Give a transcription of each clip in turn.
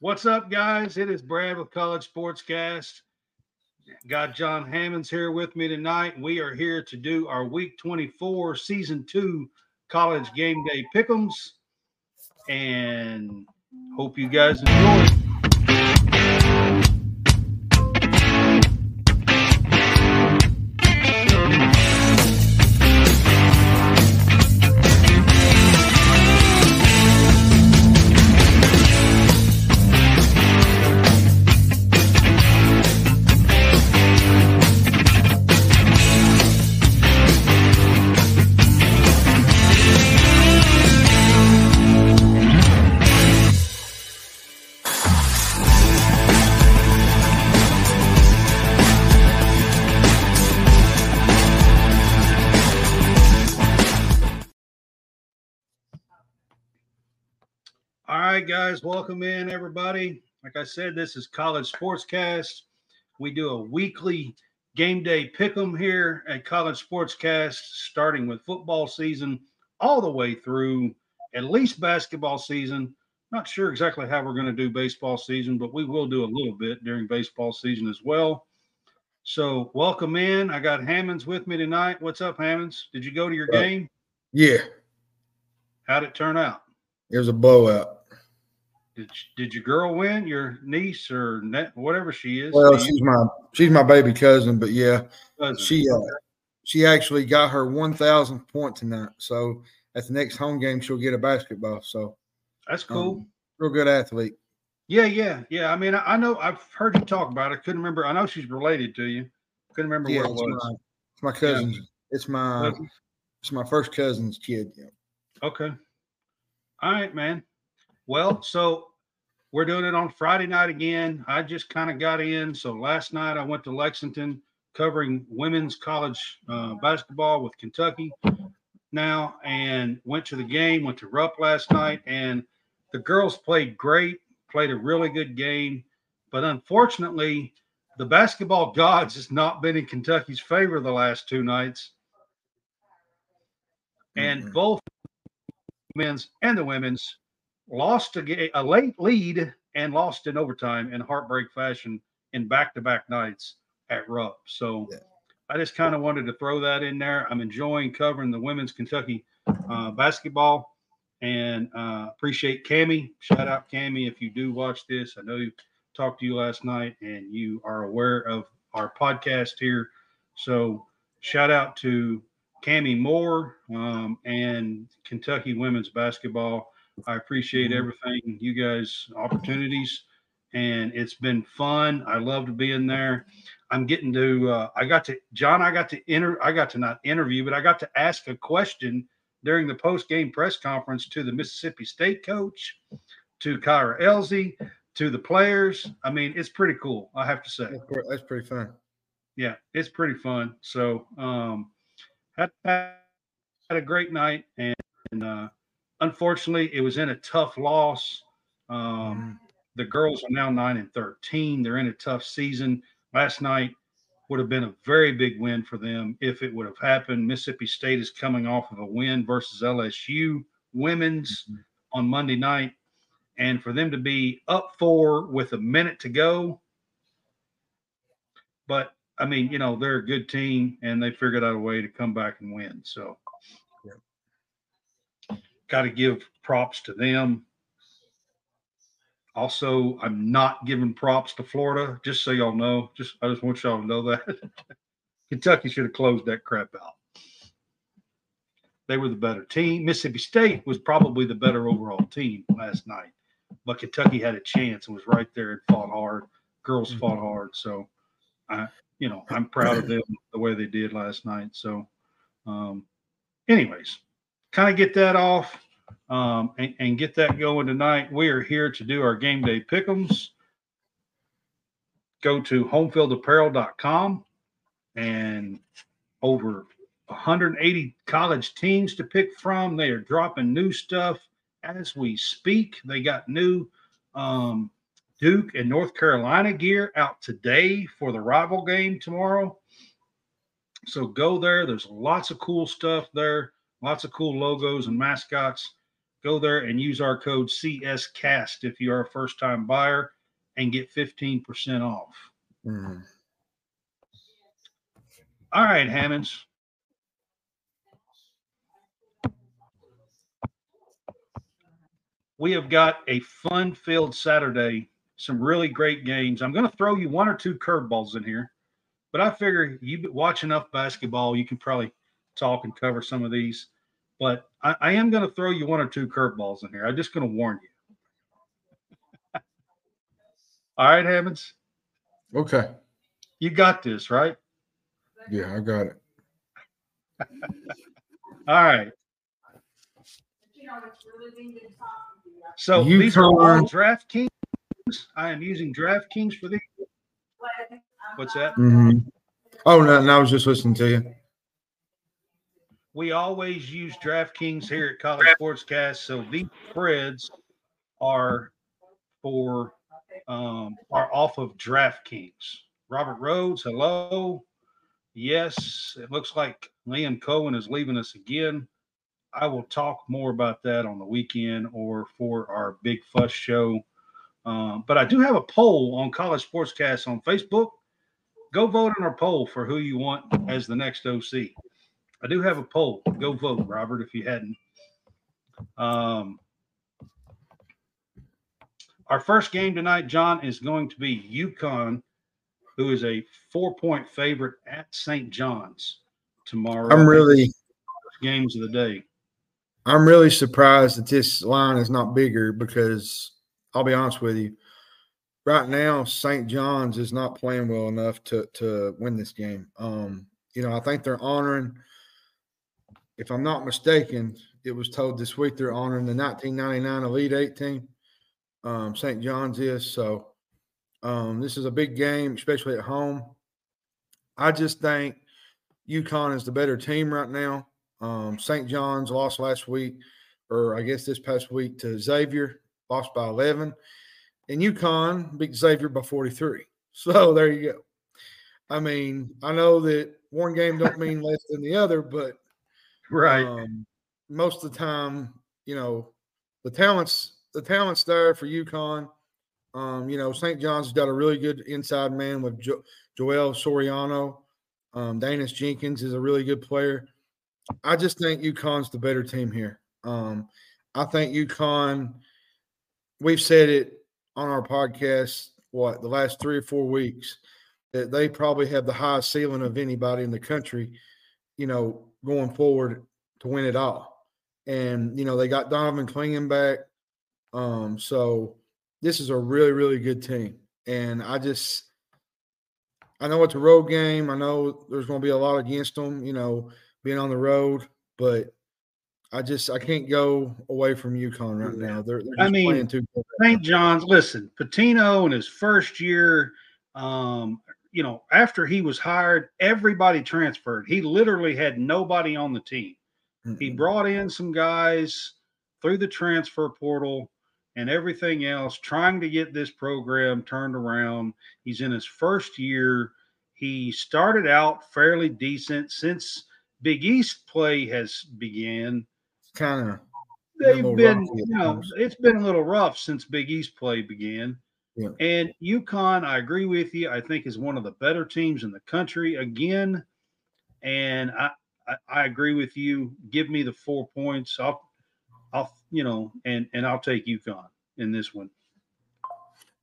What's up, guys? It is Brad with College Sportscast. Got Jon Hammonds here with me tonight. We are here to do our Week 24 Season 2 College Game Day Pick'ems. And hope you guys enjoy. Guys, welcome in everybody. Like I said, this is College Sportscast. We do a weekly game day pick'em here at College Sportscast, starting with football season all the way through at least basketball season. Not sure exactly how we're going to do baseball season, but we will do a little bit during baseball season as well. So, welcome in. I got Hammonds with me tonight. What's up, Hammonds? Did you go to your Uh, game? Yeah, How'd it turn out? it was a blowout. Did did your girl win? Your niece or net, whatever she is? Well, she's my she's my baby cousin, but yeah, cousin? she uh, she actually got her one thousandth point tonight. So at the next home game, she'll get a basketball. So That's cool. um, real good athlete. yeah, yeah, yeah. I mean, I, I know I've heard you talk about it. Couldn't remember. I know she's related to you. Couldn't remember Yeah, what it it's was. my, it's my cousin's. It's my Cousin? it's my first cousin's kid. Yeah. Okay. All right, man. Well, so we're doing it on Friday night again. I just kind of got in. So last night I went to Lexington covering women's college uh, basketball with Kentucky now and went to the game, went to Rupp last night, and the girls played great, played a really good game. But unfortunately, the basketball gods has not been in Kentucky's favor the last two nights. And Mhm. both men's and the women's lost a, a late lead and lost in overtime in heartbreak fashion in back-to-back nights at Rupp. So Yeah. I just kind of wanted to throw that in there. I'm enjoying covering the women's Kentucky uh, basketball and uh, appreciate Cami. Shout out Cami if you do watch this. I know you talked to you last night and you are aware of our podcast here. So shout out to Cami Moore um, and Kentucky women's basketball. I appreciate Mhm. everything you guys opportunities, and it's been fun. I loved being there. I'm getting to. Uh, I got to Jon. I got to enter. I got to not interview, but I got to ask a question during the post game press conference to the Mississippi State coach, to Kyra Elzy, to the players. I mean, it's pretty cool. I have to say That's That's pretty fun. yeah, it's pretty fun. So um had, had a great night and, and uh unfortunately it was in a tough loss. Um the girls are now nine and thirteen. They're in a tough season. Last night would have been a very big win for them if it would have happened. Mississippi State is coming off of a win versus LSU women's Mhm. on Monday night. And for them to be up four with a minute to go, but I mean, you know, they're a good team and they figured out a way to come back and win. So, got to give props to them. Also, I'm not giving props to Florida, just so y'all know. Just I just want y'all to know that Kentucky should have closed that crap out. They were the better team. Mississippi State was probably the better overall team last night, but Kentucky had a chance and was right there and fought hard. Girls fought hard, so I, you know, I'm proud of them the way they did last night. So, um, anyways, kind of get that off um, and, and get that going tonight. We are here to do our game day pick'ems. Go to homefieldapparel.com and over 180 college teams to pick from. They are dropping new stuff as we speak. They got new um, Duke and North Carolina gear out today for the rival game tomorrow. So go there. There's lots of cool stuff there, lots of cool logos and mascots. Go there and use our code CSCAST if you are a first time buyer and get 15% off. Mhm. All right, Hammonds. We have got a fun filled Saturday, some really great games. I'm going to throw you one or two curveballs in here, but I figure you watch enough basketball, you can probably talk and cover some of these. But I, I am going to throw you one or two curveballs in here. I'm just going to warn you. All right, Hammonds, Okay. you got this, right? Yeah, I got it. All right. So You these are turn- DraftKings. I am using DraftKings for these. What's that? Mm-hmm. Oh no, no, I was just listening to you. We always use DraftKings here at College Sportscast. So these spreads are for um are off of DraftKings. Robert Rhodes, hello. Yes, it looks like Liam Coen is leaving us again. I will talk more about that on the weekend or for our big fuss show. Um, but I do have a poll on College Sportscast on Facebook. Go vote in our poll for who you want as the next OC. I do have a poll. Go vote, Robert, if you hadn't. Um, our first game tonight, Jon, is going to be UConn, who is a four-point favorite at St. John's tomorrow. I'm really, games of the day. I'm really surprised that this line is not bigger because I'll be honest with you. Right now, St. John's is not playing well enough to to win this game. Um, you know, I think they're honoring. If I'm not mistaken, it was told this week they're honoring the 1999 Elite Eight team. Um, St. John's is so. Um, this is a big game, especially at home. I just think UConn is the better team right now. Um, St. John's lost last week, or I guess this past week to Xavier, lost by 11. And UConn beat Xavier by 43. So there you go. I mean, I know that one game don't mean less than the other, but Right. um, most of the time, you know, the talents the talents there for UConn. Um, you know, St. John's got a really good inside man with jo- Joel Soriano. Um, Daniss Jenkins is a really good player. I just think UConn's the better team here. Um, I think UConn. We've said it on our podcast. What the last three or four weeks that they probably have the highest ceiling of anybody in the country. You know, going forward to win it all. And you know they got Donovan Clingan back. Um, so this is a really, really good team. And I just I know it's a road game. I know there's going to be a lot against them, you know, being on the road, but I just I can't go away from UConn right now. They're, they're I mean, playing too good. St. John's, listen, Pitino in his first year, um, you know, after he was hired, everybody transferred. He literally had nobody on the team. He Mm-mm. brought in some guys through the transfer portal and everything else, trying to get this program turned around. He's in his first year. He started out fairly decent since Big East play has began. kind of They've been, you know, it's been a little rough since Big East play began. Yeah. And UConn, I agree with you. I think is one of the better teams in the country again. And I, I, I agree with you. Give me the four points. I'll, I'll, you know, and and I'll take UConn in this one.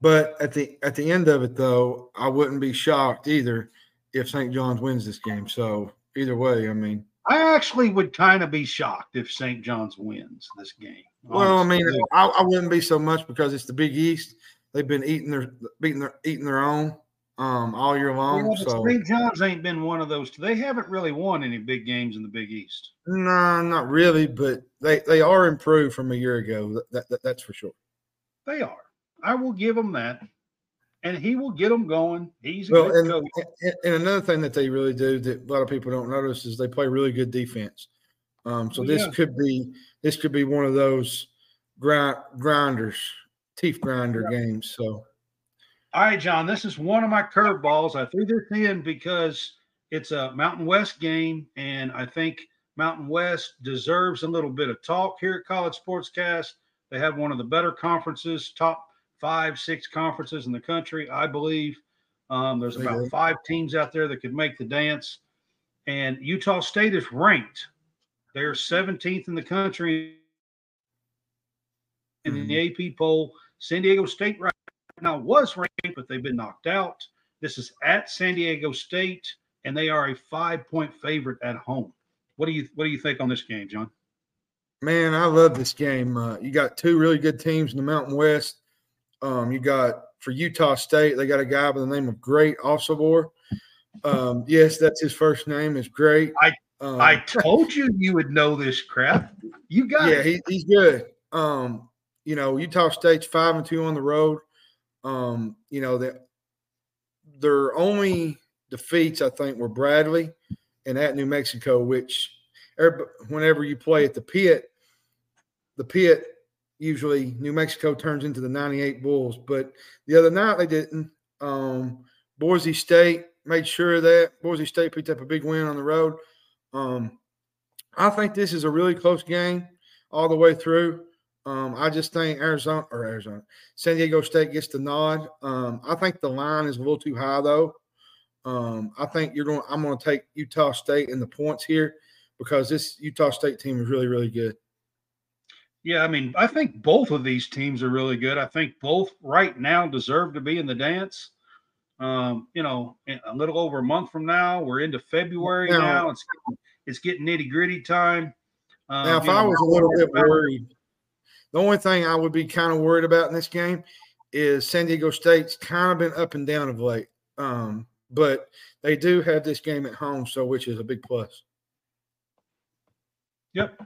But at the at the end of it, though, I wouldn't be shocked either if St. John's wins this game. So either way, I mean, I actually would kind of be shocked if St. John's wins this game. well, I mean. I, I wouldn't be so much because it's the Big East. They've been eating their beating their eating their own um all year long. Yeah, so St. John's ain't been one of those. They haven't really won any big games in the Big East. no, not really, but they they are improved from a year ago. That, that that's for sure. They are. I will give them that. And he will get them going. He's Well, and, and and another thing that they really do that a lot of people don't notice is they play really good defense. Um, so Oh, this yeah. could be this could be one of those grind grinders, teeth grinder games. So All right, Jon, this is one of my curveballs. I threw this in because it's a Mountain West game, and I think Mountain West deserves a little bit of talk here at College Sportscast. They have one of the better conferences, top five, six conferences in the country, I believe. Um, there's about five teams out there that could make the dance. And Utah State is ranked. They're 17th in the country in mm-hmm. the AP poll. San Diego State right now was ranked, but they've been knocked out. This is at San Diego State, and they are a five-point favorite at home. What do you what do you think on this game, Jon? Man, I love this game. Uh, you got two really good teams in the Mountain West. Um, you got for Utah State, they got a guy by the name of Great Osobor. Um, yes, that's his first name. Is Great. I um, I told you you would know this crap. You got yeah, he, he's good. Um, you know, Utah State's five and two on the road. Um, you know that their only defeats, I think, were Bradley and at New Mexico, which whenever you play at the pit, the pit usually New Mexico turns into the 98 Bulls. But the other night they didn't. Um, Boise State made sure that Boise State picked up a big win on the road. Um, I think this is a really close game all the way through. Um, I just think Arizona or Arizona, San Diego State gets the nod. Um, I think the line is a little too high though. Um, I think you're going. I'm going to take Utah State in the points here because this Utah State team is really, really good. Yeah, I mean, I think both of these teams are really good. I think both right now deserve to be in the dance. Um, you know, a little over a month from now, we're into February now. now. It's it's getting nitty gritty time. Um, now, if I know, was a little bit worried, the only thing I would be kind of worried about in this game is San Diego State's kind of been up and down of late. Um, but they do have this game at home, so which is a big plus. Yep.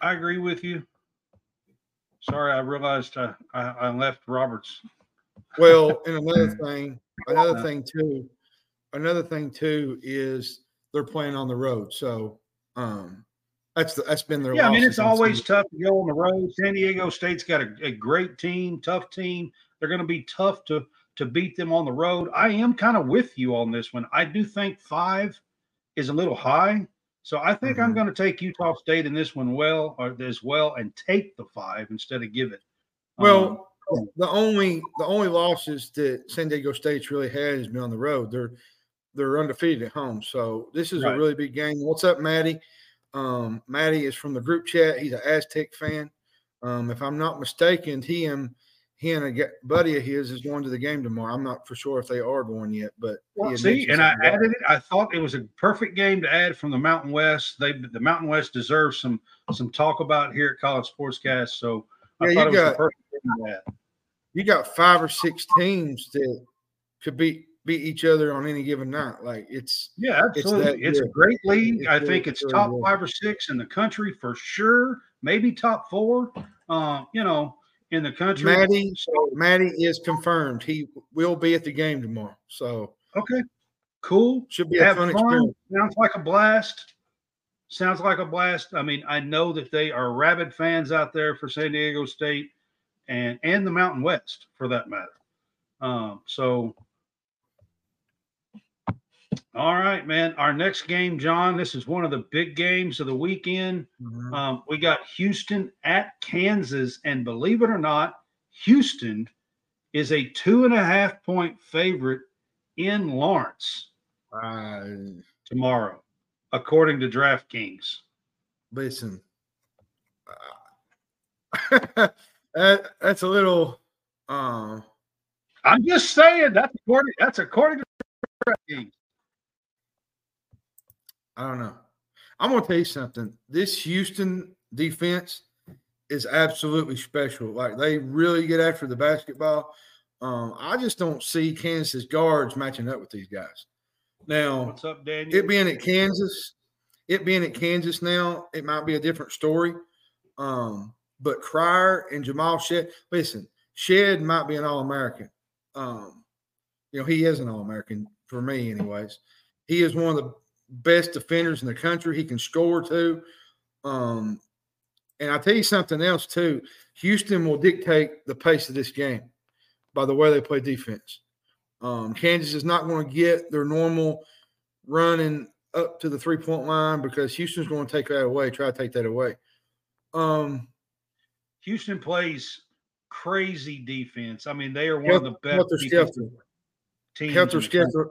I agree with you. Sorry, I realized I, I, I left Roberts. Well, and another thing, another thing too, another thing too is they're playing on the road. So um that's the, that's been their yeah. I mean, it's always tough to go on the road. San Diego State's got a, a great team, tough team. They're going to be tough to to beat them on the road. I am kind of with you on this one. I do think five is a little high. So I think mm-hmm. I'm going to take Utah State in this one well or as well and take the five instead of give it. Well, um, the only the only losses that San Diego State's really had has been on the road. They're they're undefeated at home. So this is right. a really big game. What's up, Maddie? Um, Maddie is from the group chat. He's an Aztec fan. Um, if I'm not mistaken, he and he and a buddy of his is going to the game tomorrow. I'm not for sure if they are going yet, but well, see, and I added it. I thought it was a perfect game to add from the Mountain West. They the Mountain West deserves some some talk about here at College Sportscast. So I yeah, thought it was got, the perfect game to add. You got five or six teams that could beat beat each other on any given night. Like it's yeah, absolutely. It's, it's a great league. It's I think it's top five or six in the country for sure. Maybe top four. Uh, you know in the country. Maddie, so, Maddie is confirmed. He will be at the game tomorrow. So okay, cool. Should be Have a fun, fun. experience. Sounds like a blast. Sounds like a blast. I mean, I know that they are rabid fans out there for San Diego State and and the Mountain West for that matter. Um, so all right, man. Our next game, Jon, this is one of the big games of the weekend. Mm-hmm. Um, we got Houston at Kansas. And believe it or not, Houston is a two and a half point favorite in Lawrence uh, tomorrow, according to DraftKings. Listen, uh, that, that's a little. Uh, I'm just saying that's according that's according to DraftKings. I don't know. I'm going to tell you something. This Houston defense is absolutely special. Like they really get after the basketball. Um, I just don't see Kansas guards matching up with these guys. Now, what's up, Daniel? It being at Kansas, it being at Kansas now, it might be a different story. Um, but Cryer and Jamal Shead, listen, Shead might be an All American. Um, you know, he is an All American for me, anyways. He is one of the best defenders in the country. He can score too. Um, and I'll tell you something else too. Houston will dictate the pace of this game by the way they play defense. Um, Kansas is not going to get their normal run and up to the three point line because Houston's going to take that away. Try to take that away. Um, Houston plays crazy defense. I mean, they are one Helter, of the best Helter defensive Skelter, teams. Helter in the country. Skelter,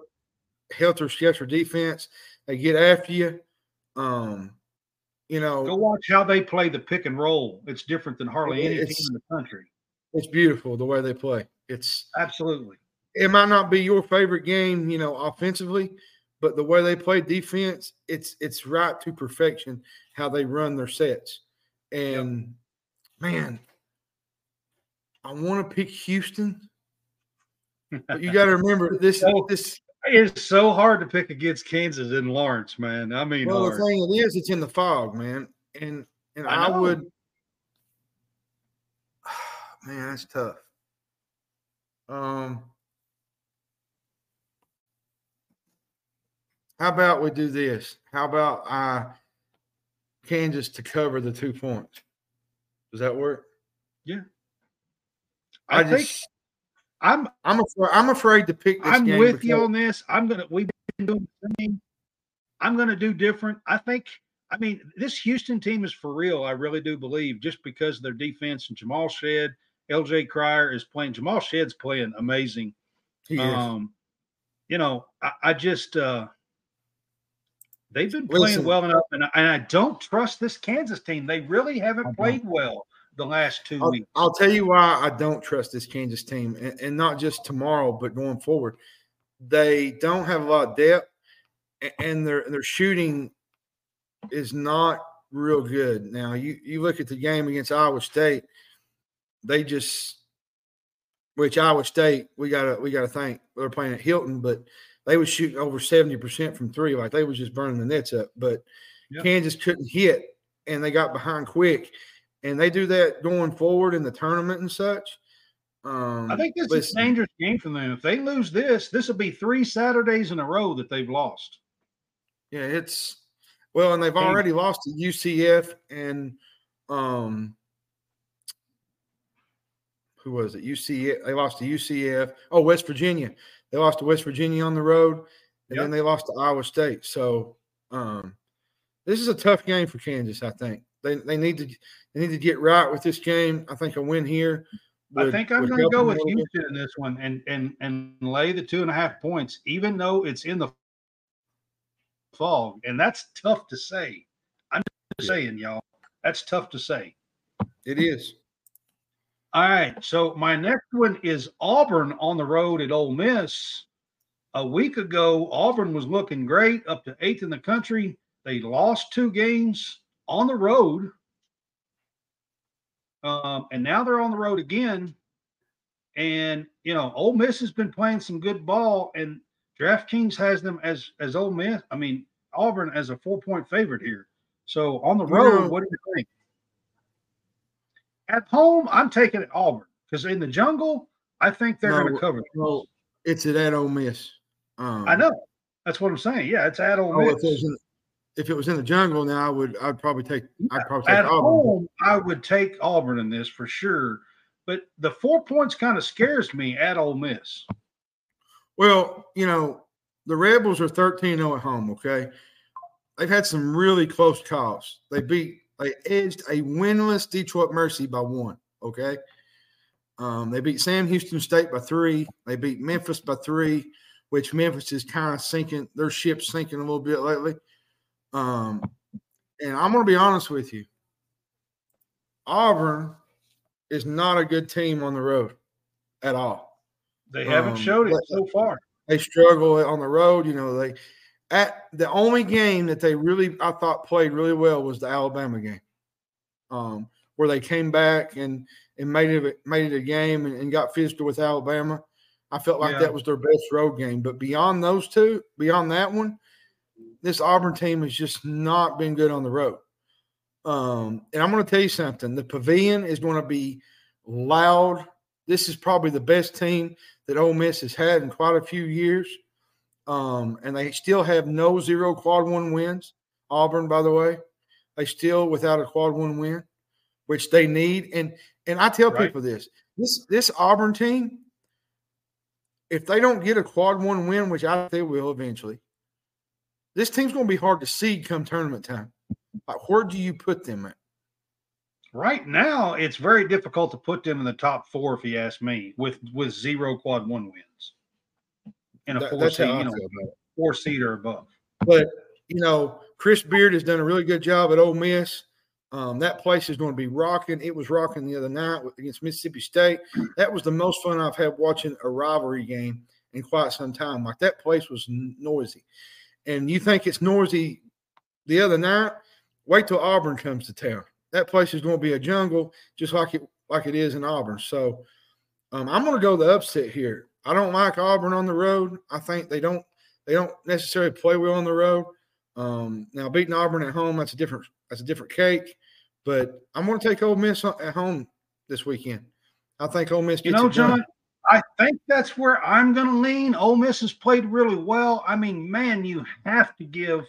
Helter Skelter defense. They get after you. Um, you know, Go watch how they play the pick and roll. It's different than hardly any team in the country. it's beautiful the way they play. It's Absolutely. it might not be your favorite game, you know, offensively, but the way they play defense, it's it's right to perfection how they run their sets. And man, I want to pick Houston, but you got to remember this Oh, this It's so hard to pick against Kansas in Lawrence, man. I mean, well hard. the thing it is it's in the Phog, man. And and I I, would man, that's tough. Um How about we do this? How about I Kansas to cover the two points? Does that work? I, I, think just I'm I'm afraid I'm afraid to pick this I'm game with you on this. I'm gonna we've been doing the same. I'm gonna do different. I think I mean this Houston team is for real. I really do believe just because of their defense and Jamal Shead, LJ Cryer is playing. Jamal Shead's playing amazing. He is. Um, you know, I, I just uh they've been playing Listen. well enough, and I, and I don't trust this Kansas team. They really haven't played well the last 2 I'll, weeks. I'll tell you why I don't trust this Kansas team, and, and not just tomorrow, but going forward. They don't have a lot of depth, and their their shooting is not real good. Now, you you look at the game against Iowa State, they just, which Iowa State we gotta we gotta thank they're playing at Hilton, but they was shooting over seventy percent from three, like they was just burning the nets up. But Yeah. Kansas couldn't hit, and they got behind quick and they do that going forward in the tournament and such. Um, I think this is a dangerous game for them. If they lose this, this will be three Saturdays in a row that they've lost. Yeah, it's well, and they've Hey. already lost to UCF and um, who was it? UCF. They lost to UCF. Oh, West Virginia. They lost to West Virginia on the road, and Yep. then they lost to Iowa State. So, um, this is a tough game for Kansas. I think they they need to they need to get right with this game. I think a win here. I think I'm going to go with. Houston in this one and and and lay the two and a half points, even though it's in the Phog, and that's tough to say. I'm just saying, y'all, that's tough to say. It is. All right, so my next one is Auburn on the road at Ole Miss. A week ago, Auburn was looking great, up to eighth in the country. They lost two games on the road, um, and now they're on the road again. And you know, Ole Miss has been playing some good ball, and DraftKings has them as as Ole Miss. I mean, Auburn as a four point favorite here. So on the road, know- what do you think? At home, I'm taking it Auburn because in the jungle, I think they're going to cover. this. Well, it's at Ole Miss. Um, I know. That's what I'm saying. Yeah, it's at Ole Oh, Miss. it if it was in the jungle, now I would I'd probably take I'd probably take At Auburn. home, I would take Auburn in this for sure. But the four points kind of scares me at Ole Miss. Well, you know, the Rebels are 13-0 at home, okay? They've had some really close calls. They beat they edged a winless Detroit Mercy by one, okay? Um, they beat Sam Houston State by three. They beat Memphis by three, which Memphis is kind of sinking, their ship's sinking a little bit lately. Um, and I'm gonna be honest with you. Auburn is not a good team on the road at all. They haven't Um, showed it so far. they struggle on the road. You know, they at the only game that they really I thought played really well was the Alabama game, um, where they came back and and made it made it a game and, and got physical with Alabama. I felt like Yeah. that was their best road game. But beyond those two, beyond that one, this Auburn team has just not been good on the road. Um, and I'm going to tell you something: the Pavilion is going to be loud. This is probably the best team that Ole Miss has had in quite a few years. Um, and they still have no zero quad one wins. Auburn, by the way, they still without a quad one win, which they need. And and I tell Right. people this: this this Auburn team, if they don't get a quad one win, which I think they will eventually, this team's going to be hard to seed come tournament time. Like, where do you put them at? Right now, it's very difficult to put them in the top four, if you ask me, with with zero quad one wins in a That- four that's seed, you know, feel four seed or above. But you know, Chris Beard has done a really good job at Ole Miss. Um, that place is going to be rocking. It was rocking the other night against Mississippi State. That was the most fun I've had watching a rivalry game in quite some time. Like that place was noisy, and you think it's noisy the other night? Wait till Auburn comes to town. That place is going to be a jungle, just like it like it is in Auburn. So um, I'm going to go the upset here. I don't like Auburn on the road. I think they don't they don't necessarily play well on the road. Um, now beating Auburn at home, that's a different that's a different cake. But I'm going to take Ole Miss at home this weekend. I think Ole Miss. You Gets know, it done. I think that's where I'm going to lean. Ole Miss has played really well. I mean, man, you have to give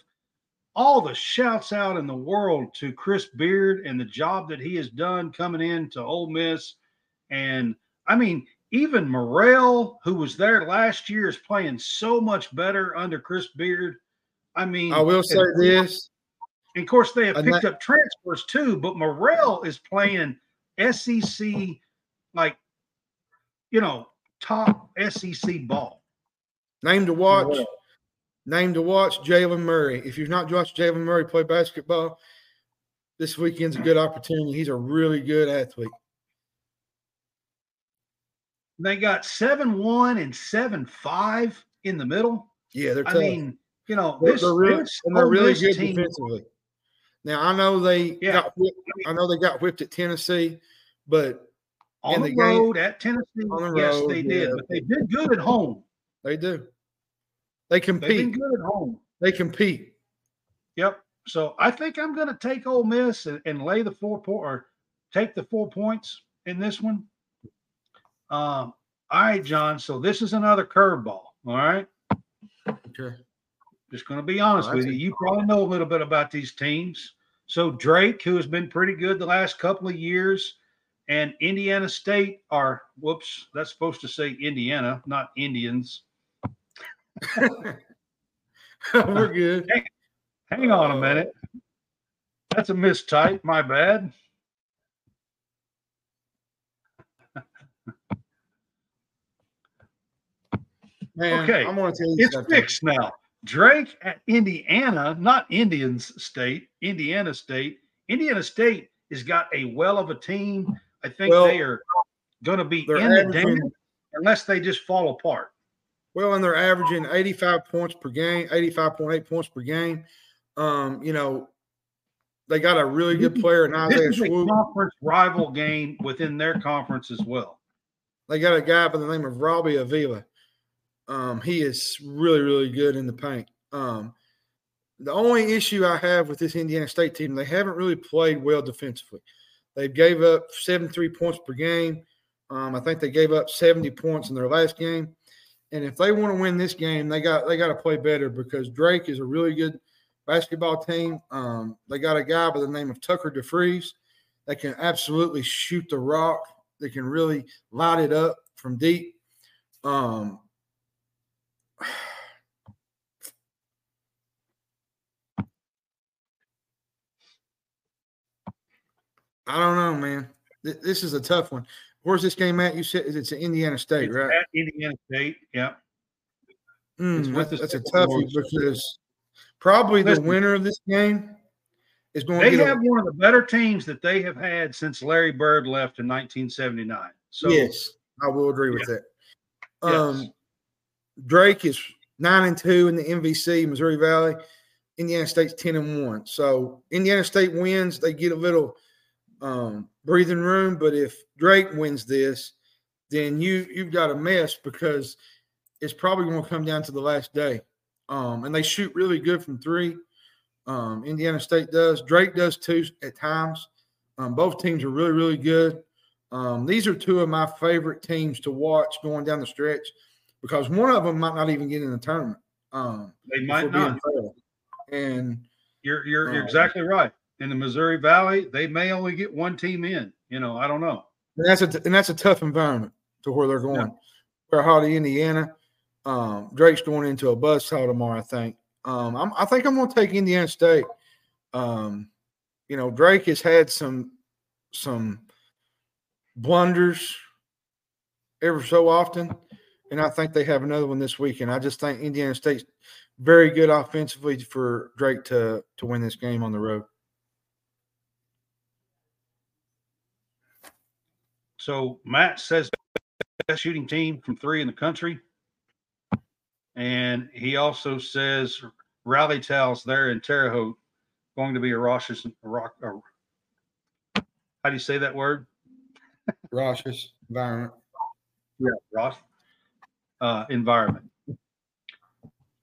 all the shouts out in the world to Chris Beard and the job that he has done coming in to Ole Miss. And I mean, even Murrell, who was there last year, is playing so much better under Chris Beard. I mean, I will say and- this. and of course, they have picked that- up transfers too, but Murrell is playing SEC, like, you know, top SEC ball. Name to watch. Name to watch. Jaylen Murray. If you've not watched Jaylen Murray play basketball, this weekend's a good opportunity. He's a really good athlete. They got 7 1 and 7 5 in the middle. Yeah, they're I mean, you know, They're- this, they're really, this and they're really Miss good team- defensively. Now I know they Yeah. got whipped, I know they got whipped at Tennessee, but on the, the game- road at Tennessee. The yes, road, they did, yeah. but they did good at home. they do. They They've been compete. good at home. They compete. Yep. So I think I'm going to take Ole Miss and, and lay the four point or take the four points in this one. Um, all right, Jon. So this is another curveball. All right. Okay. Just going to be honest with you. You probably know a little bit about these teams. So Drake, who has been pretty good the last couple of years, and Indiana State are whoops. That's supposed to say Indiana, not Indians. We're good. Hang on a minute. That's a mistype. My bad. Man, Okay. I'm gonna tell you It's something. fixed now. Drake at Indiana, not Indians State, Indiana State. Indiana State has got a well of a team. I think Well, they are going to be in the game unless they just fall apart. Well, and they're averaging 85 points per game, 85.8 points per game. Um, you know, they got a really good player in This Isaiah is a Swope. conference rival game within their conference as well. They got a guy by the name of Robbie Avila. Um, he is really, really good in the paint. Um, the only issue I have with this Indiana State team, they haven't really played well defensively. They gave up 73 points per game. Um, I think they gave up 70 points in their last game. And if they want to win this game, they got they got to play better because Drake is a really good basketball team. Um, they got a guy by the name of Tucker DeVries that can absolutely shoot the rock. They can really light it up from deep. Um, I don't know, man. This is a tough one. Where's this game at? You said it's in Indiana State, It's right? Indiana State, yeah. Mm, that's, that's a State toughie because probably the winner of this game is going They to have a, one of the better teams that they have had since Larry Bird left in 1979. So yes, I will agree with that. Yes. Um, Drake is nine and two in the MVC, Missouri Valley. Indiana State's ten and one. So Indiana State wins, they get a little um, breathing room. But if Drake wins this, then you you've got a mess because it's probably going to come down to the last day. Um, and they shoot really good from three. Um, Indiana State does. Drake does too at times. Um, both teams are really, really good. Um, these are two of my favorite teams to watch going down the stretch because one of them might not even get in the tournament. Um, they might not. And You're you're, you're Um, exactly right. In the Missouri Valley, they may only get one team in. You know, I don't know. And that's a and that's a tough environment to where they're going. Terre Haute, Indiana. Um, Drake's going into a bus saw tomorrow, I think. Um, I'm, I think I'm going to take Indiana State. Um, you know, Drake has had some some blunders ever so often, and I think they have another one this weekend. I just think Indiana State's very good offensively for Drake to to win this game on the road. So Matt says best shooting team from three in the country. And he also says Rally Towels there in Terre Haute going to be a Rosh's rock. Or, how do you say that word? Rosh's environment. Yeah, Ross. Uh, environment.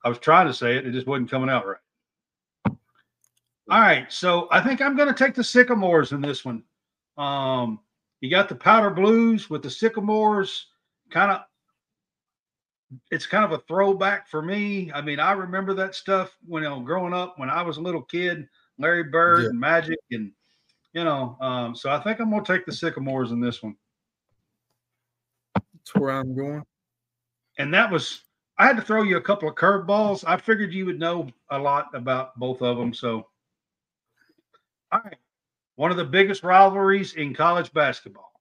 I was trying to say it, it just wasn't coming out right. All right, so I think I'm going to take the Sycamores in this one. Um, you got the Powder Blues with the Sycamores, kind of. It's kind of a throwback for me. I mean, I remember that stuff when you know growing up when I was a little kid, Larry Bird Yeah. and Magic, and you know. Um, so I think I'm going to take the Sycamores in this one. That's where I'm going. and that was I had to throw you a couple of curveballs. I figured you would know a lot about both of them. So, all right, one of the biggest rivalries in college basketball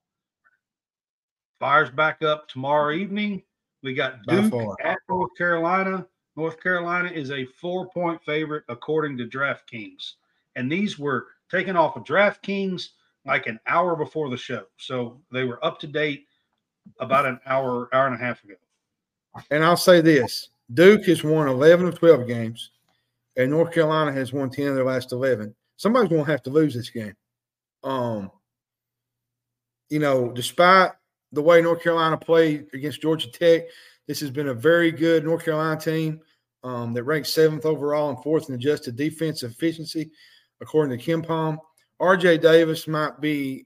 fires back up tomorrow mm-hmm. evening. We got Duke at North Carolina. North Carolina is a four-point favorite according to DraftKings, and these were taken off of DraftKings like an hour before the show, so they were up to date about an hour, hour and a half ago. And I'll say this Duke has won 11 of 12 games, and North Carolina has won 10 of their last 11. Somebody's going to have to lose this game. Um, you know, despite the way North Carolina played against Georgia Tech, this has been a very good North Carolina team um, that ranks seventh overall and fourth in adjusted defensive efficiency, according to KenPom. RJ Davis might be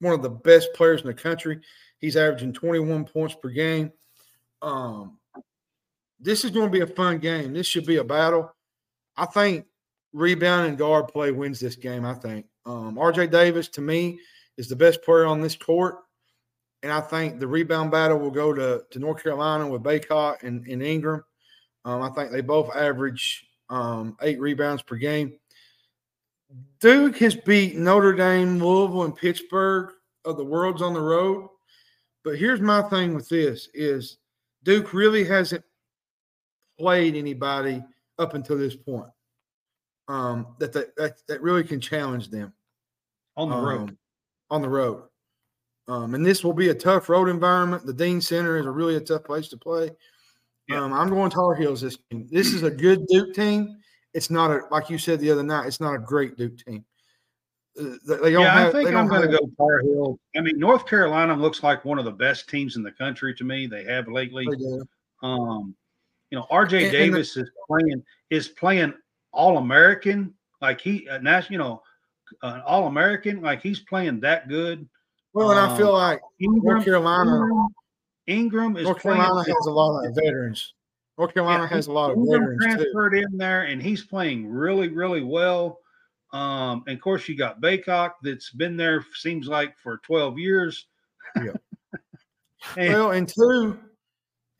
one of the best players in the country. He's averaging 21 points per game. Um, this is going to be a fun game. This should be a battle. I think rebound and guard play wins this game. I think um, RJ Davis to me is the best player on this court, and I think the rebound battle will go to, to North Carolina with Bacot and, and Ingram. Um, I think they both average um, eight rebounds per game. Duke has beat Notre Dame, Louisville, and Pittsburgh of the world's on the road. But here's my thing with this is Duke really hasn't played anybody up until this point um, that, that that that really can challenge them on the road. um, on the road. Um, and this will be a tough road environment. The Dean Center is a really a tough place to play. Yeah. Um, I'm going Tar Heels this game. This is a good Duke team. It's not a like you said the other night. It's not a great Duke team. Uh, they don't Yeah, have, I think I'm going to go Tar Heel. I mean, North Carolina looks like one of the best teams in the country to me. They have lately. they. Um, you know, RJ And- and the- Davis is playing is playing All American. Like he, uh, nas- you know, uh, All American. Like he's playing that good. Well, and I Um, feel like Ingram, North Carolina, Ingram, Ingram is North playing. Carolina has a lot of veterans. North Carolina Yeah, has a lot of Ingram veterans too. transferred in there, and he's playing really, really well. Um, and of course, you got Bacot that's been there seems like for 12 years. Yeah. and, Well, and two,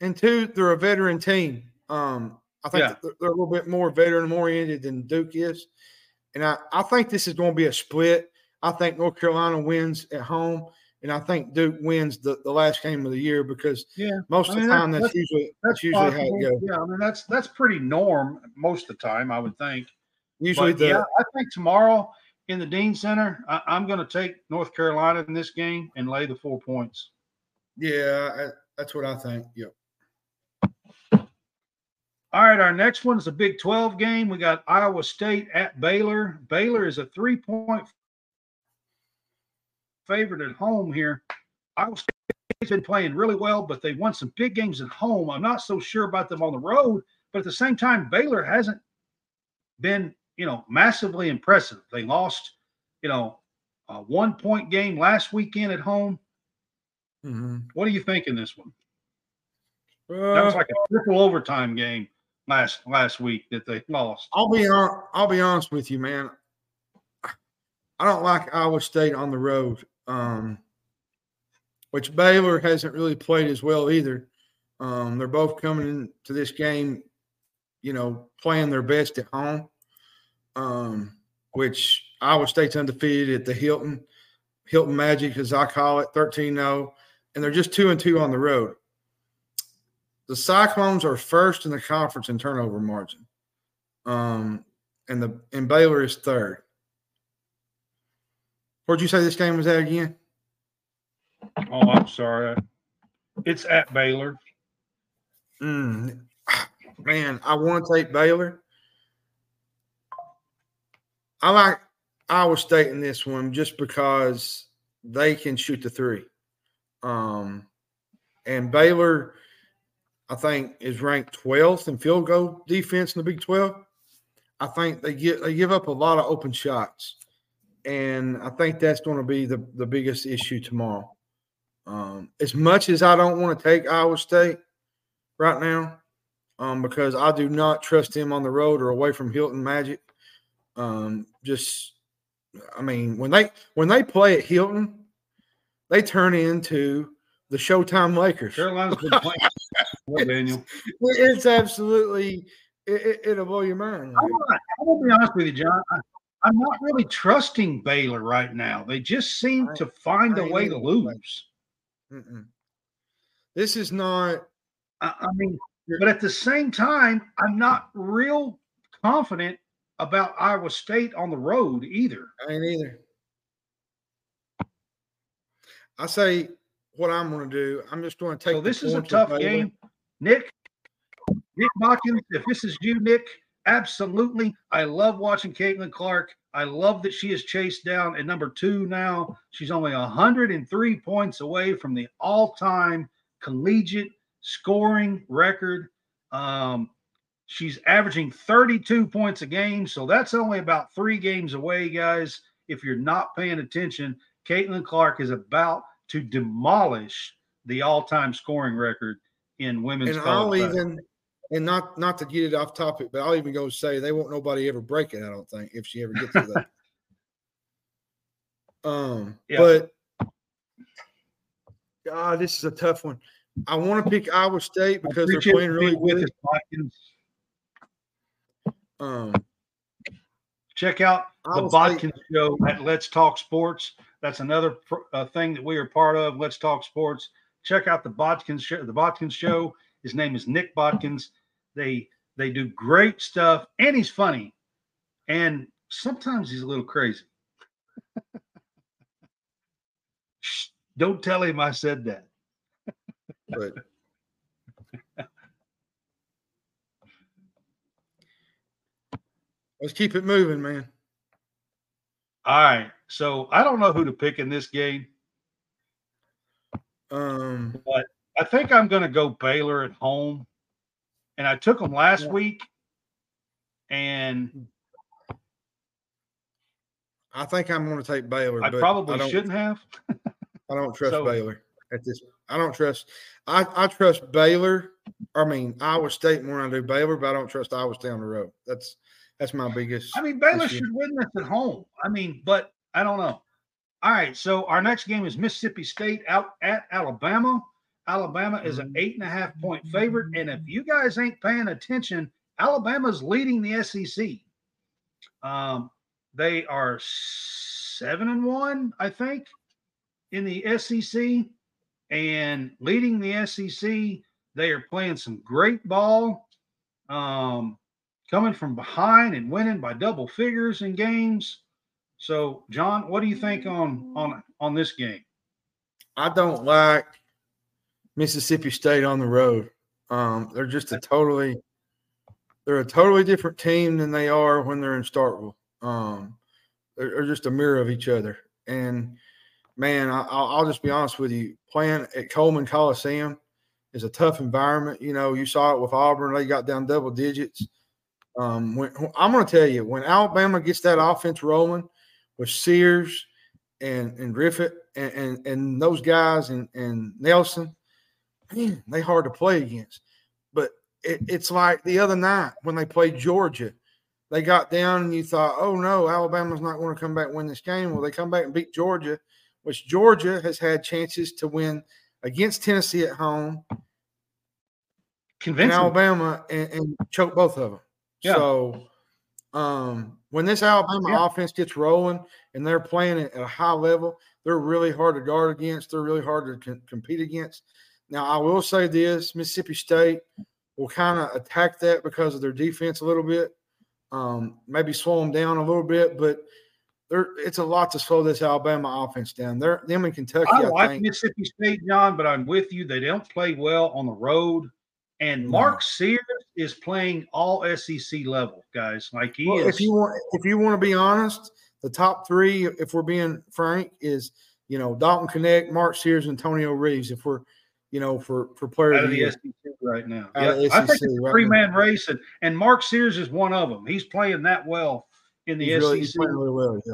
and two, they're a veteran team. Um, I think Yeah. they're, a little bit more veteran oriented than Duke is, and I, I think this is going to be a split. I think North Carolina wins at home, and I think Duke wins the, the last game of the year because yeah, most I of the time that's, that's- usually that's that's usually how it goes. Yeah, I mean that's that's pretty norm most of the time, I would think. Usually But the yeah, I think tomorrow in the Dean Center, I, I'm going to take North Carolina in this game and lay the four points. yeah, I, that's what I think. Yep. All right, our next one is a Big 12 game. We got Iowa State at Baylor. Baylor is a three point favorite at home here. Iowa State's been playing really well, but they won some big games at home. I'm not so sure about them on the road, but at the same time, Baylor hasn't been, you know, massively impressive. They lost, you know, a one point game last weekend at home. Mm-hmm. What do you think in this one? That was like a triple overtime game last last week that they lost. I'll be on. I'll be honest with you, man. I don't like Iowa State on the road, um, which Baylor hasn't really played as well either. Um, they're both coming into this game, you know, playing their best at home. Um, which Iowa State's undefeated at the Hilton, Hilton Magic, as I call it, 13-0, and they're just two and two on the road. The Cyclones are first in the conference in turnover margin. Um, and the and Baylor is third. Where'd you say this game was at again? Oh, I'm sorry. It's at Baylor. Mm, man, I want to take Baylor. I like Iowa State in this one just because they can shoot the three. Um, and Baylor, I think, is ranked 12th in field goal defense in the Big 12. I think they get they give up a lot of open shots, and I think that's going to be the the biggest issue tomorrow. Um, as much as I don't want to take Iowa State right now, um, because I do not trust him on the road or away from Hilton Magic. Um, just, I mean, when they when they play at Hilton, they turn into the Showtime Lakers. Carolina's been playing. Well, Daniel. It's absolutely it, it, will blow your mind. I'm, not, I'm gonna be honest with you, John. I, am not really trusting Baylor right now. They just seem to find a way to lose. Mm-mm. This is not. I, I mean, but at the same time, I'm not real confident about Iowa State on the road either. I ain't either. I say what I'm going to do. I'm just going to take. So this is a tough game, Nick. Nick Botkins, if this is you, Nick, absolutely. I love watching Caitlin Clark. I love that she is chased down at number two now. She's only 103 points away from the all time collegiate scoring record. Um, she's averaging 32 points a game. So that's only about three games away, guys. If you're not paying attention, Caitlin Clark is about to demolish the all time scoring record in women's. And I'll even and not not to get it off topic, but I'll even go say they won't nobody ever break it. I don't think if she ever gets to that. um, yeah. but God, this is a tough one. I want to pick Iowa State because they're playing really good. Um, check out the Botkins show at Let's Talk Sports. That's another uh, thing that we are part of. Let's Talk Sports. Check out the Botkins show. The Botkins show his name is Nick Botkins. They they do great stuff, and he's funny, and sometimes he's a little crazy. Shh, don't tell him I said that. but let's keep it moving, man. All right. So I don't know who to pick in this game. Um, but I think I'm going to go Baylor at home. And I took them last yeah. week. And I think I'm going to take Baylor. I probably I shouldn't have. I don't trust so, Baylor at this. I don't trust. I, I trust Baylor. I mean Iowa State more than I do Baylor, but I don't trust Iowa State on the road. That's that's my biggest. I mean Baylor issue. should win this at home. I mean, but I don't know. All right, so our next game is Mississippi State out at Alabama. Alabama is an mm-hmm. eight and a half point favorite. And if you guys ain't paying attention, Alabama's leading the SEC. Um, they are seven and one, I think, in the SEC and leading the SEC. They are playing some great ball, um, coming from behind and winning by double figures in games. So, John, what do you think on on on this game? I don't like Mississippi State on the road. Um, they're just a totally they're a totally different team than they are when they're in Starkville. Um, they're, they're, just a mirror of each other. And man, I, will just be honest with you, playing at Coleman Coliseum is a tough environment. You know, you saw it with Auburn; they got down double digits. Um, when, I'm going to tell you, when Alabama gets that offense rolling with Sears and and Griffith and and, and those guys and and Nelson man, they hard to play against. But it, it's like the other night when they played Georgia, they got down and you thought, oh no, Alabama's not going to come back and win this game. Well, they come back and beat Georgia, which Georgia has had chances to win against Tennessee at home Convincing. Alabama and, and choke both of them. Yeah. So um, when this Alabama Yeah. offense gets rolling and they're playing at a high level, they're really hard to guard against. They're really hard to com- compete against. Now, I will say this: Mississippi State will kind of attack that because of their defense a little bit, um, maybe slow them down a little bit, but. There, it's a lot to slow this Alabama offense down. They're them in Kentucky. I I, like think. Mississippi State, John, but I'm with you. They don't play well on the road. And. Mark Sears is playing all SEC level, guys. Like he Well, is. if you want, if you want to be honest, the top three, if we're being frank, is you know Dalton Knecht, Mark Sears, and Antonio Reeves. If we're, you know, for for player out of the year. SEC right now. Out Yeah, the I think it's right three man race, and, and Mark Sears is one of them. He's playing that well in the He's really, SEC. playing really well. Yeah.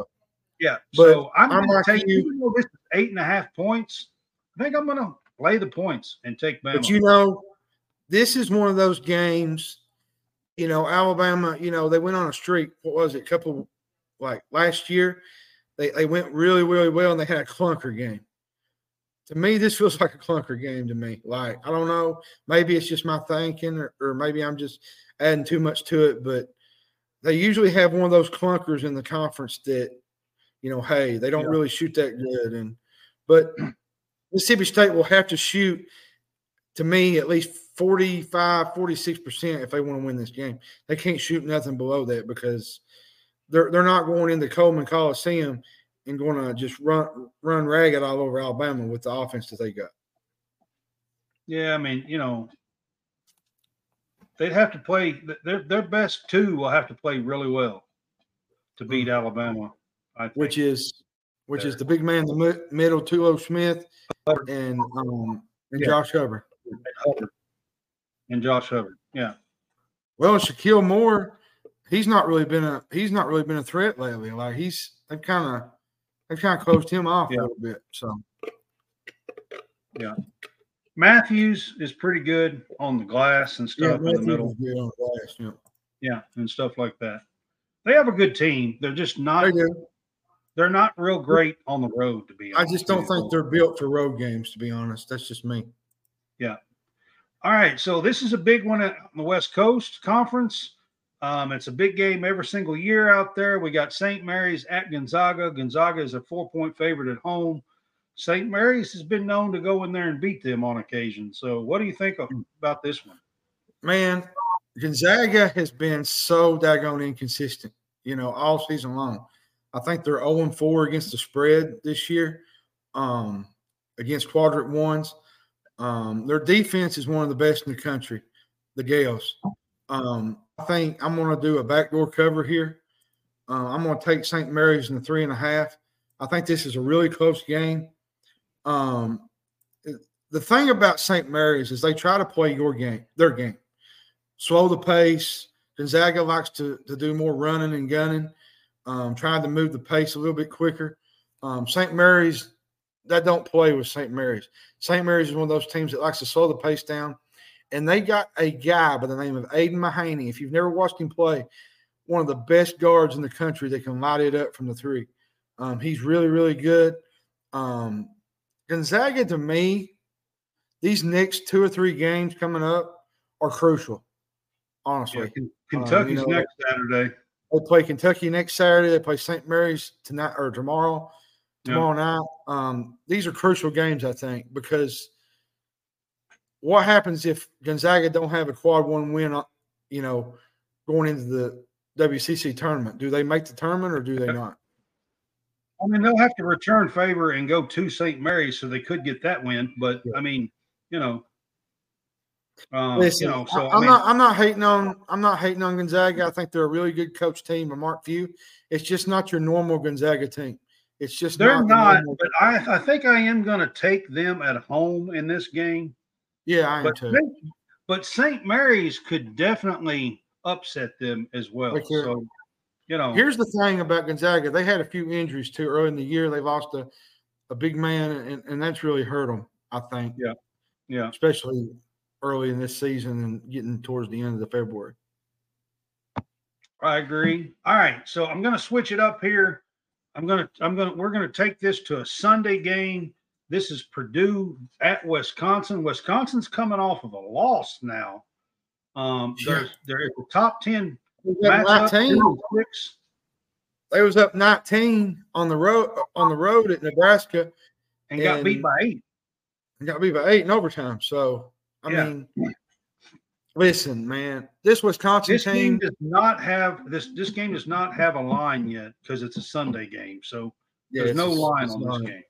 yeah, But so I'm, I'm going to take you- even though this is eight and a half points. I think I'm going to lay the points and take Bama. But you know, this is one of those games. You know, Alabama. You know, they went on a streak. What was it? A couple like last year, they they went really really well, and they had a clunker game. To me, this feels like a clunker game to me. Like I don't know, maybe it's just my thinking, or, or maybe I'm just adding too much to it. But they usually have one of those clunkers in the conference that, you know, hey, they don't Yeah. really shoot that good, and but Mississippi State will have to shoot to me at least 45 46% if they want to win this game they can't shoot nothing below that because they're they're not going into coleman coliseum and going to just run run ragged all over alabama with the offense that they got Yeah, I mean, you know, they'd have to play their their best two will have to play really well to beat Alabama. I think. Mm. which is which is the big man in the mi- middle Tolu Smith and um and Yeah. josh hubbard and Josh Hubbard. Yeah, well Shakeel Moore he's not really been a he's not really been a threat lately like he's they've kind of they've kind of closed him off Yeah. a little bit so yeah. Matthews is pretty good on the glass and yeah stuff in the middle. good on the glass, yeah. Yeah, and stuff like that. They have a good team. They're just not. They do. They're not real great on the road, to be I just don't think they're built for road games, to be honest. That's just me. All right, so this is a big one at the West Coast Conference. Um, it's a big game every single year out there. We got St. Mary's at Gonzaga. Gonzaga is a four-point favorite at home. St. Mary's has been known to go in there and beat them on occasion. So, what do you think of, about this one? Man, Gonzaga has been so daggone inconsistent, you know, all season long. I think they're 0 4 against the spread this year, um, against quadrant ones. Um, their defense is one of the best in the country, the Gales. Um, I think I'm going to do a backdoor cover here. Uh, I'm going to take St. Mary's in the three and a half. I think this is a really close game. Um, the thing about St. Mary's is they try to play your game, their game, slow the pace. Gonzaga likes to, to do more running and gunning, um, trying to move the pace a little bit quicker. Um, St. Mary's, that don't play with St. Mary's. St. Mary's is one of those teams that likes to slow the pace down. And they got a guy by the name of Aidan Mahaney. If you've never watched him play, one of the best guards in the country that can light it up from the three. Um, he's really, really good. Um, Gonzaga, to me, these next two or three games coming up are crucial. Honestly, Ken- Kentucky's Uh, know- next Saturday. they play Kentucky next Saturday. They play St. Mary's tonight or tomorrow. Yeah. Tomorrow night. Um, these are crucial games, I think, because what happens if Gonzaga don't have a quad one win? uh, You know, going into the WCC tournament, do they make the tournament or do they not? I mean, they'll have to return favor and go to St. Mary's, so they could get that win. But Yeah. I mean, you know, um, Listen, you know, so I am mean, not. I'm not hating on. I'm not hating on Gonzaga. I think they're a really good coach team. And Mark Few, it's just not your normal Gonzaga team. It's just they're the not. normal- But I, I think I am going to take them at home in this game. yeah, I am But too. Saint- but St. Mary's could definitely upset them as well. They. So, you know, Here's the thing about Gonzaga: they had a few injuries too early in the year. They lost a, a big man, and, and that's really hurt them. I think, Yeah. yeah. especially early in this season and getting towards the end of the February. I agree. All right, so I'm going to switch it up here. I'm going to I'm going to we're going to take this to a Sunday game. This is Purdue at Wisconsin. Wisconsin's coming off of a loss now Um, there's they're the top ten They was up matchup, 19. six. They was up 19 on the road on the road at Nebraska and got beat by eight. and got beat by eight in overtime. So I Yeah. mean, listen, man, this Wisconsin This game team. does not have this. This game does not have a line yet because it's a Sunday game. So yeah, there's no line on not- this game.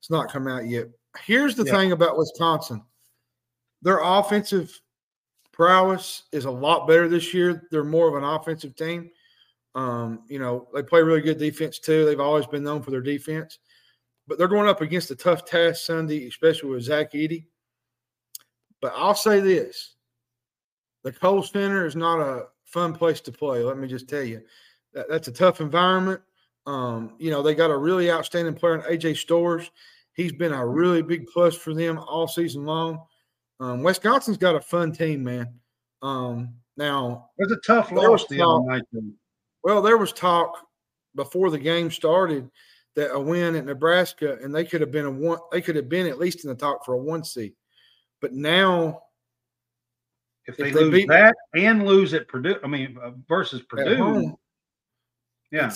It's not come out yet. Here's the Yeah. thing about Wisconsin: their offensive prowess is a lot better this year. They're more of an offensive team. Um, you know, they play really good defense too. They've always been known for their defense, but they're going up against a tough task Sunday, especially with Zach Edey. But I'll say this: the Kohl Center is not a fun place to play. Let me just tell you, that, that's a tough environment. Um, you know, they got a really outstanding player in AJ Stores. He's been a really big plus for them all season long. Um, Wisconsin's got a fun team, man. Um, now, was a tough loss the talk- other night. well, there was talk before the game started that a win at Nebraska and they could have been a one. They could have been at least in the talk for a one seed. But now If If they, they lose beat- that and lose at Purdue, I mean uh, versus Purdue, home, yeah,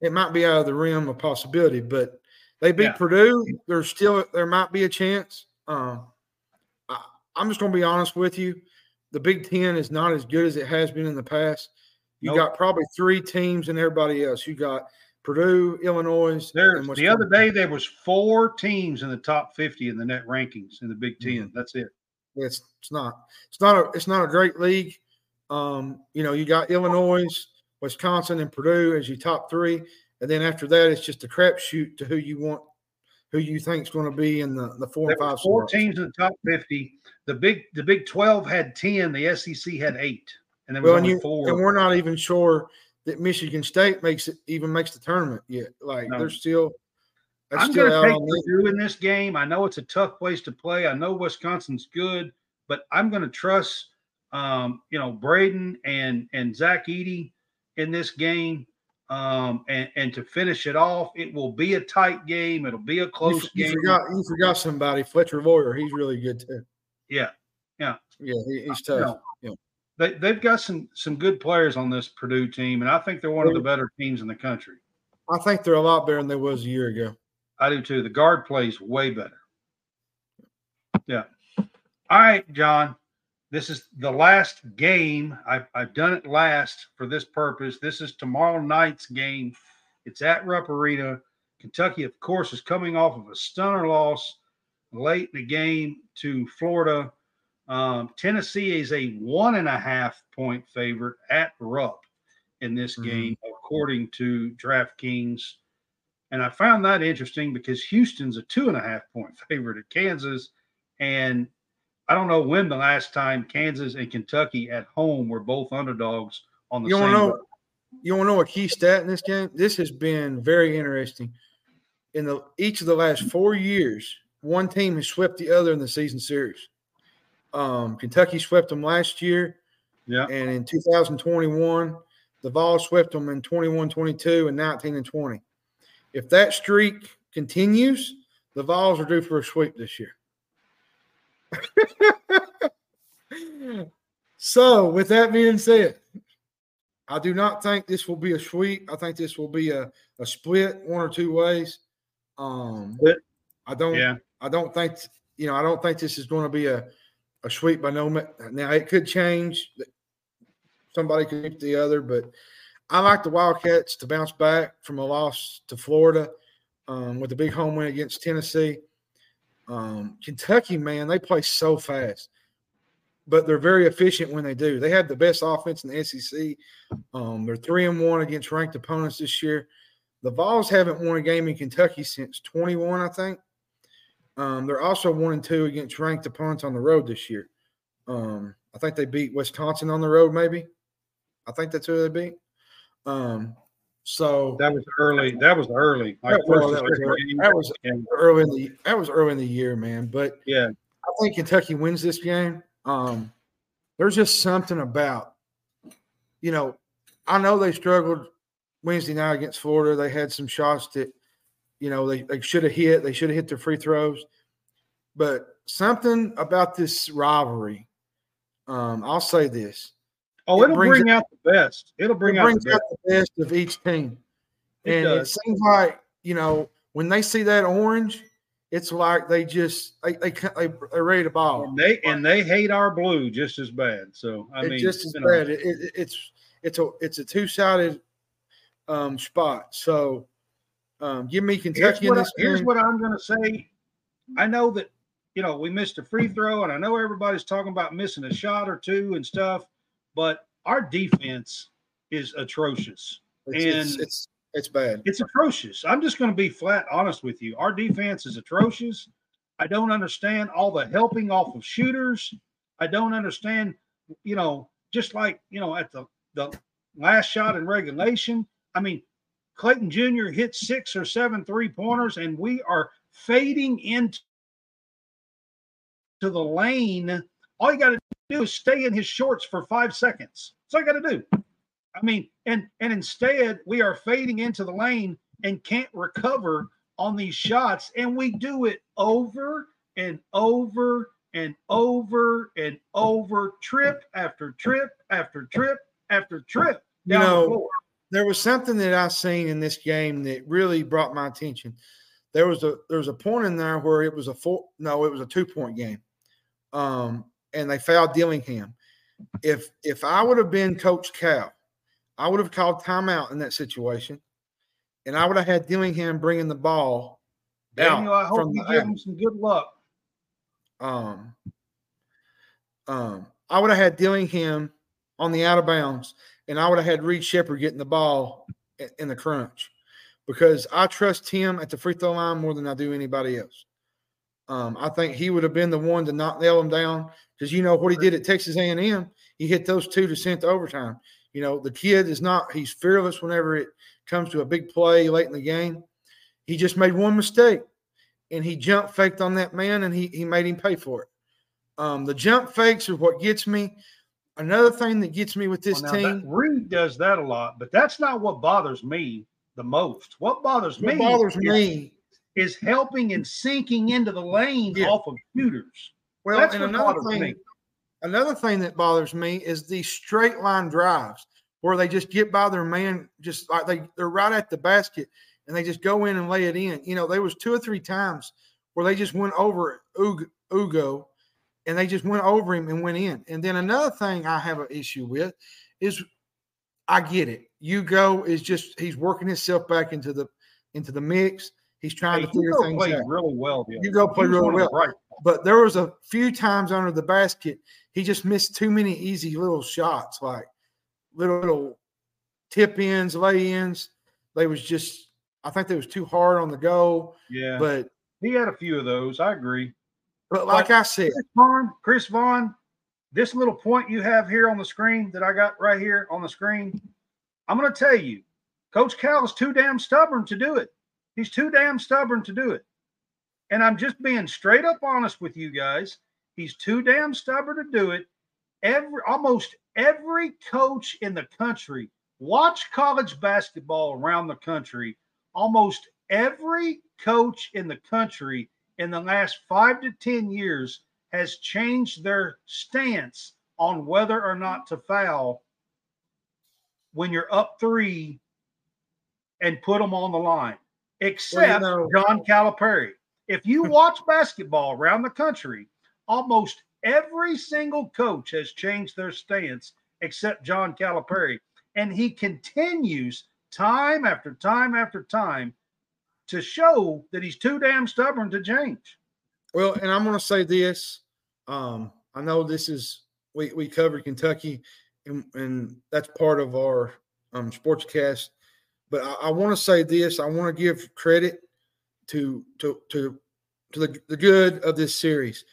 it might be out of the realm of possibility. But they beat Yeah. Purdue. There's still there might be a chance. Um, I, I'm just going to be honest with you. The Big Ten is not as good as it has been in the past. You Nope. got probably three teams and everybody else. You got Purdue, Illinois. There, the other day there was four teams in the top fifty in the net rankings in the Big 10 Mhm. That's it. It's it's not it's not a it's not a great league. Um, you know, you got Illinois, Wisconsin, and Purdue as your top three, and then after that, it's just a crapshoot to who you want, who you think is going to be in the the four There and five. four teams in the top fifty. The big, the Big Twelve had ten. The SEC had eight, and there was Well, and you four. and we're not even sure that Michigan State makes it even makes the tournament yet. Like No. they're still I'm going to take. Purdue in this game. I know it's a tough place to play. I know Wisconsin's good, but I'm going to trust, um, you know, Braden and and Zach Edey in this game. Um, and and to finish it off, it will be a tight game. It'll be a close f- you game. forgot you forgot somebody, Fletcher Loyer. He's really good too. Yeah, Yeah, he, he's you tough. they they've got some some good players on this Purdue team, and I think they're one of the better teams in the country. I think they're a lot better than they was a year ago. I do too. The guard plays way better. Yeah. All right, John. This is the last game. I've, I've done it last for this purpose. This is tomorrow night's game. It's at Rupp Arena. Kentucky, of course, is coming off of a stunner loss late in the game to Florida. Um, Tennessee is a one and a half point favorite at Rupp in this Mhm. game, according to DraftKings. And I found that interesting because Houston's a two and a half point favorite at Kansas. And I don't know when the last time Kansas and Kentucky at home were both underdogs on the You same know? You want to know a key stat in this game? This has been very interesting. In the each of the last four years, one team has swept the other in the season series. Um, Kentucky swept them last year, Yeah. and in 2021, the Vols swept them in 21 22 and 19 and 20. If that streak continues, the Vols are due for a sweep this year. so, with that being said, I do not think this will be a sweep. I think this will be a, a split one or two ways. Um? I don't. Yeah. I don't think you know. I don't think this is going to be a a sweep by no. Now it could change. Somebody could the other, but I like the Wildcats to bounce back from a loss to Florida um, with a big home win against Tennessee. Um, Kentucky, man, they play so fast, but they're very efficient when they do. They have the best offense in the SEC. Um, they're three and one against ranked opponents this year. The Vols haven't won a game in Kentucky since 21, I think. Um, they're also one and two against ranked opponents on the road this year. Um, I think they beat Wisconsin on the road, maybe. I think that's who they beat. Um, so That was early. That was early. Like that, well, first that was early, that was early in the that was early in the year, man. But yeah. I think Kentucky wins this game. Um, there's just something about, you know, I know they struggled Wednesday night against Florida. They had some shots that, you know, they, they should have hit. They should have hit their free throws. But something about this rivalry Um, I'll say this: Oh, It it'll brings bring out the best. It'll bring it out the out best. the best of each team, It and it seems like you know when they see that orange, it's like they just they they they they're ready to ball. And they and they hate our blue just as bad. So I it's mean, just as you know, bad. It, it, it's it's a it's a two sided um, spot. So um, give me Here's Kentucky in what, I, this here's game. what I'm going to say. I know that you know we missed a free throw, and I know everybody's talking about missing a shot or two and stuff, but our defense is atrocious. It's, it's, and- it's it's bad. It's atrocious. I'm just going to be flat honest with you. Our defense is atrocious. I don't understand all the helping off of shooters. I don't understand, you know, just like, you know, at the, the last shot in regulation. I mean, Clayton Jr. hit six or seven three pointers, and we are fading into the lane. All you got to do is stay in his shorts for five seconds. That's all you got to do. I mean, and and instead we are fading into the lane and can't recover on these shots, and we do it over and over and over and over, trip after trip after trip after trip You know, the floor. there was something that I seen in this game that really brought my attention. There was a there was a point in there where it was a four no, it was a two point game. Um, and they fouled Dillingham. If if I would have been Coach Cal, I would have called timeout in that situation, and I would have had Dillingham bringing the ball Daniel, I hope you give him some good luck. um, um, I would have had Dillingham on the out of bounds, and I would have had Reed Sheppard getting the ball in the crunch because I trust him at the free throw line more than I do anybody else. Um, I think he would have been the one to not nail him down because you know what he did at Texas A&M. He hit those two to send to overtime. You know the kid is not he's fearless whenever it comes to a big play late in the game. He just made one mistake and he jump faked on that man and he, he made him pay for it. Um, the jump fakes are what gets me. Another thing that gets me with this Well, that- team, Reed does that a lot, but that's not what bothers me the most. What bothers what me bothers is- me, is helping and sinking into the lane Yeah. off of shooters. Well, That's and another thing, me. another thing that bothers me is these straight line drives where they just get by their man, just like they they're right at the basket and they just go in and lay it in. You know, there was two or three times where they just went over Ugo, and they just went over him and went in. And then another thing I have an issue with is I get it. Ugo is just he's working himself back into the into the mix. He's trying Hey, to figure Hugo things played out. really well. Hugo played really one of the well. bright But there was a few times under the basket, he just missed too many easy little shots, like little little tip ins, lay ins. They was just I think they was too hard on the goal. Yeah, But he had a few of those. I agree. but like I said, Chris Vaughn, Chris Vaughn, this little point you have here on the screen that I got right here on the screen, I'm going to tell you, Coach Cal is too damn stubborn to do it. He's too damn stubborn to do it. And I'm just being straight up honest with you guys. He's too damn stubborn to do it. Every almost every coach in the country, watch college basketball around the country. Almost every coach in the country in the last five to 10 years has changed their stance on whether or not to foul when you're up three and put them on the line, except know- John Calipari. If you watch basketball around the country, almost every single coach has changed their stance except John Calipari. And he continues time after time after time to show that he's too damn stubborn to change. Well, and I'm going to say this. Um, I know this is we we covered Kentucky, and and that's part of our um, sportscast. But I, I want to say this. I want to give credit to to to to the, the good of this series.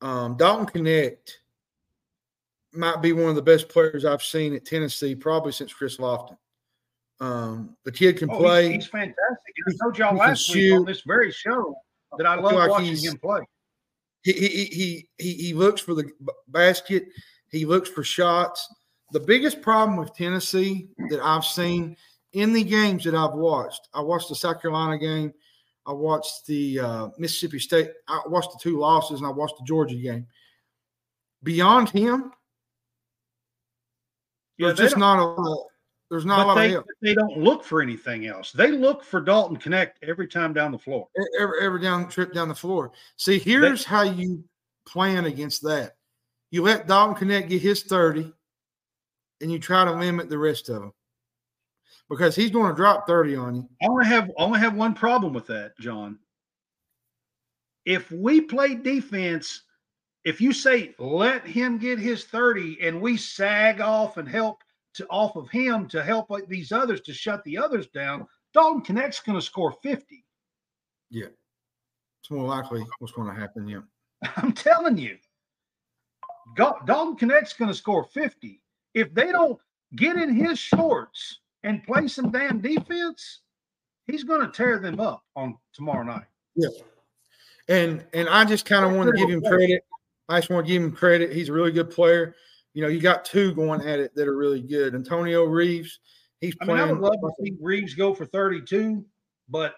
Um, Dalton Knecht might be one of the best players I've seen at Tennessee, probably since Chris Lofton. Um, the kid can Oh, play. He's, fantastic. And I told y'all last week on this very show that I love like watching him play. he he he he he looks for the basket. He looks for shots. The biggest problem with Tennessee that I've seen in the games that I've watched, I watched the South Carolina game, I watched the uh, Mississippi State, I watched the two losses, and I watched the Georgia game. Beyond him, Yeah, There's just don't- not a lot. There's not a lot they, of help. they don't look for anything else. They look for Dalton Knecht every time down the floor. Every, every down trip down the floor. See, here's how you plan against that. You let Dalton Knecht get his 30, and you try to limit the rest of them. Because he's going to drop 30 on you. I only have I only have one problem with that, John. If we play defense, if you say let him get his 30 and we sag off and help to off of him to help uh, these others to shut the others down, Dalton Knecht's going to score 50. Yeah. It's more likely what's going to happen. Yeah. I'm telling you. Dalton Knecht's going to score 50. If they don't get in his shorts and play some damn defense, he's going to tear them up on tomorrow night. Yeah. And and I just kind of want to give him credit. I just want to give him credit. He's a really good player. You know, you got two going at it that are really good. Antonio Reeves, he's I mean, I playing. would love to see Reeves go for 32, but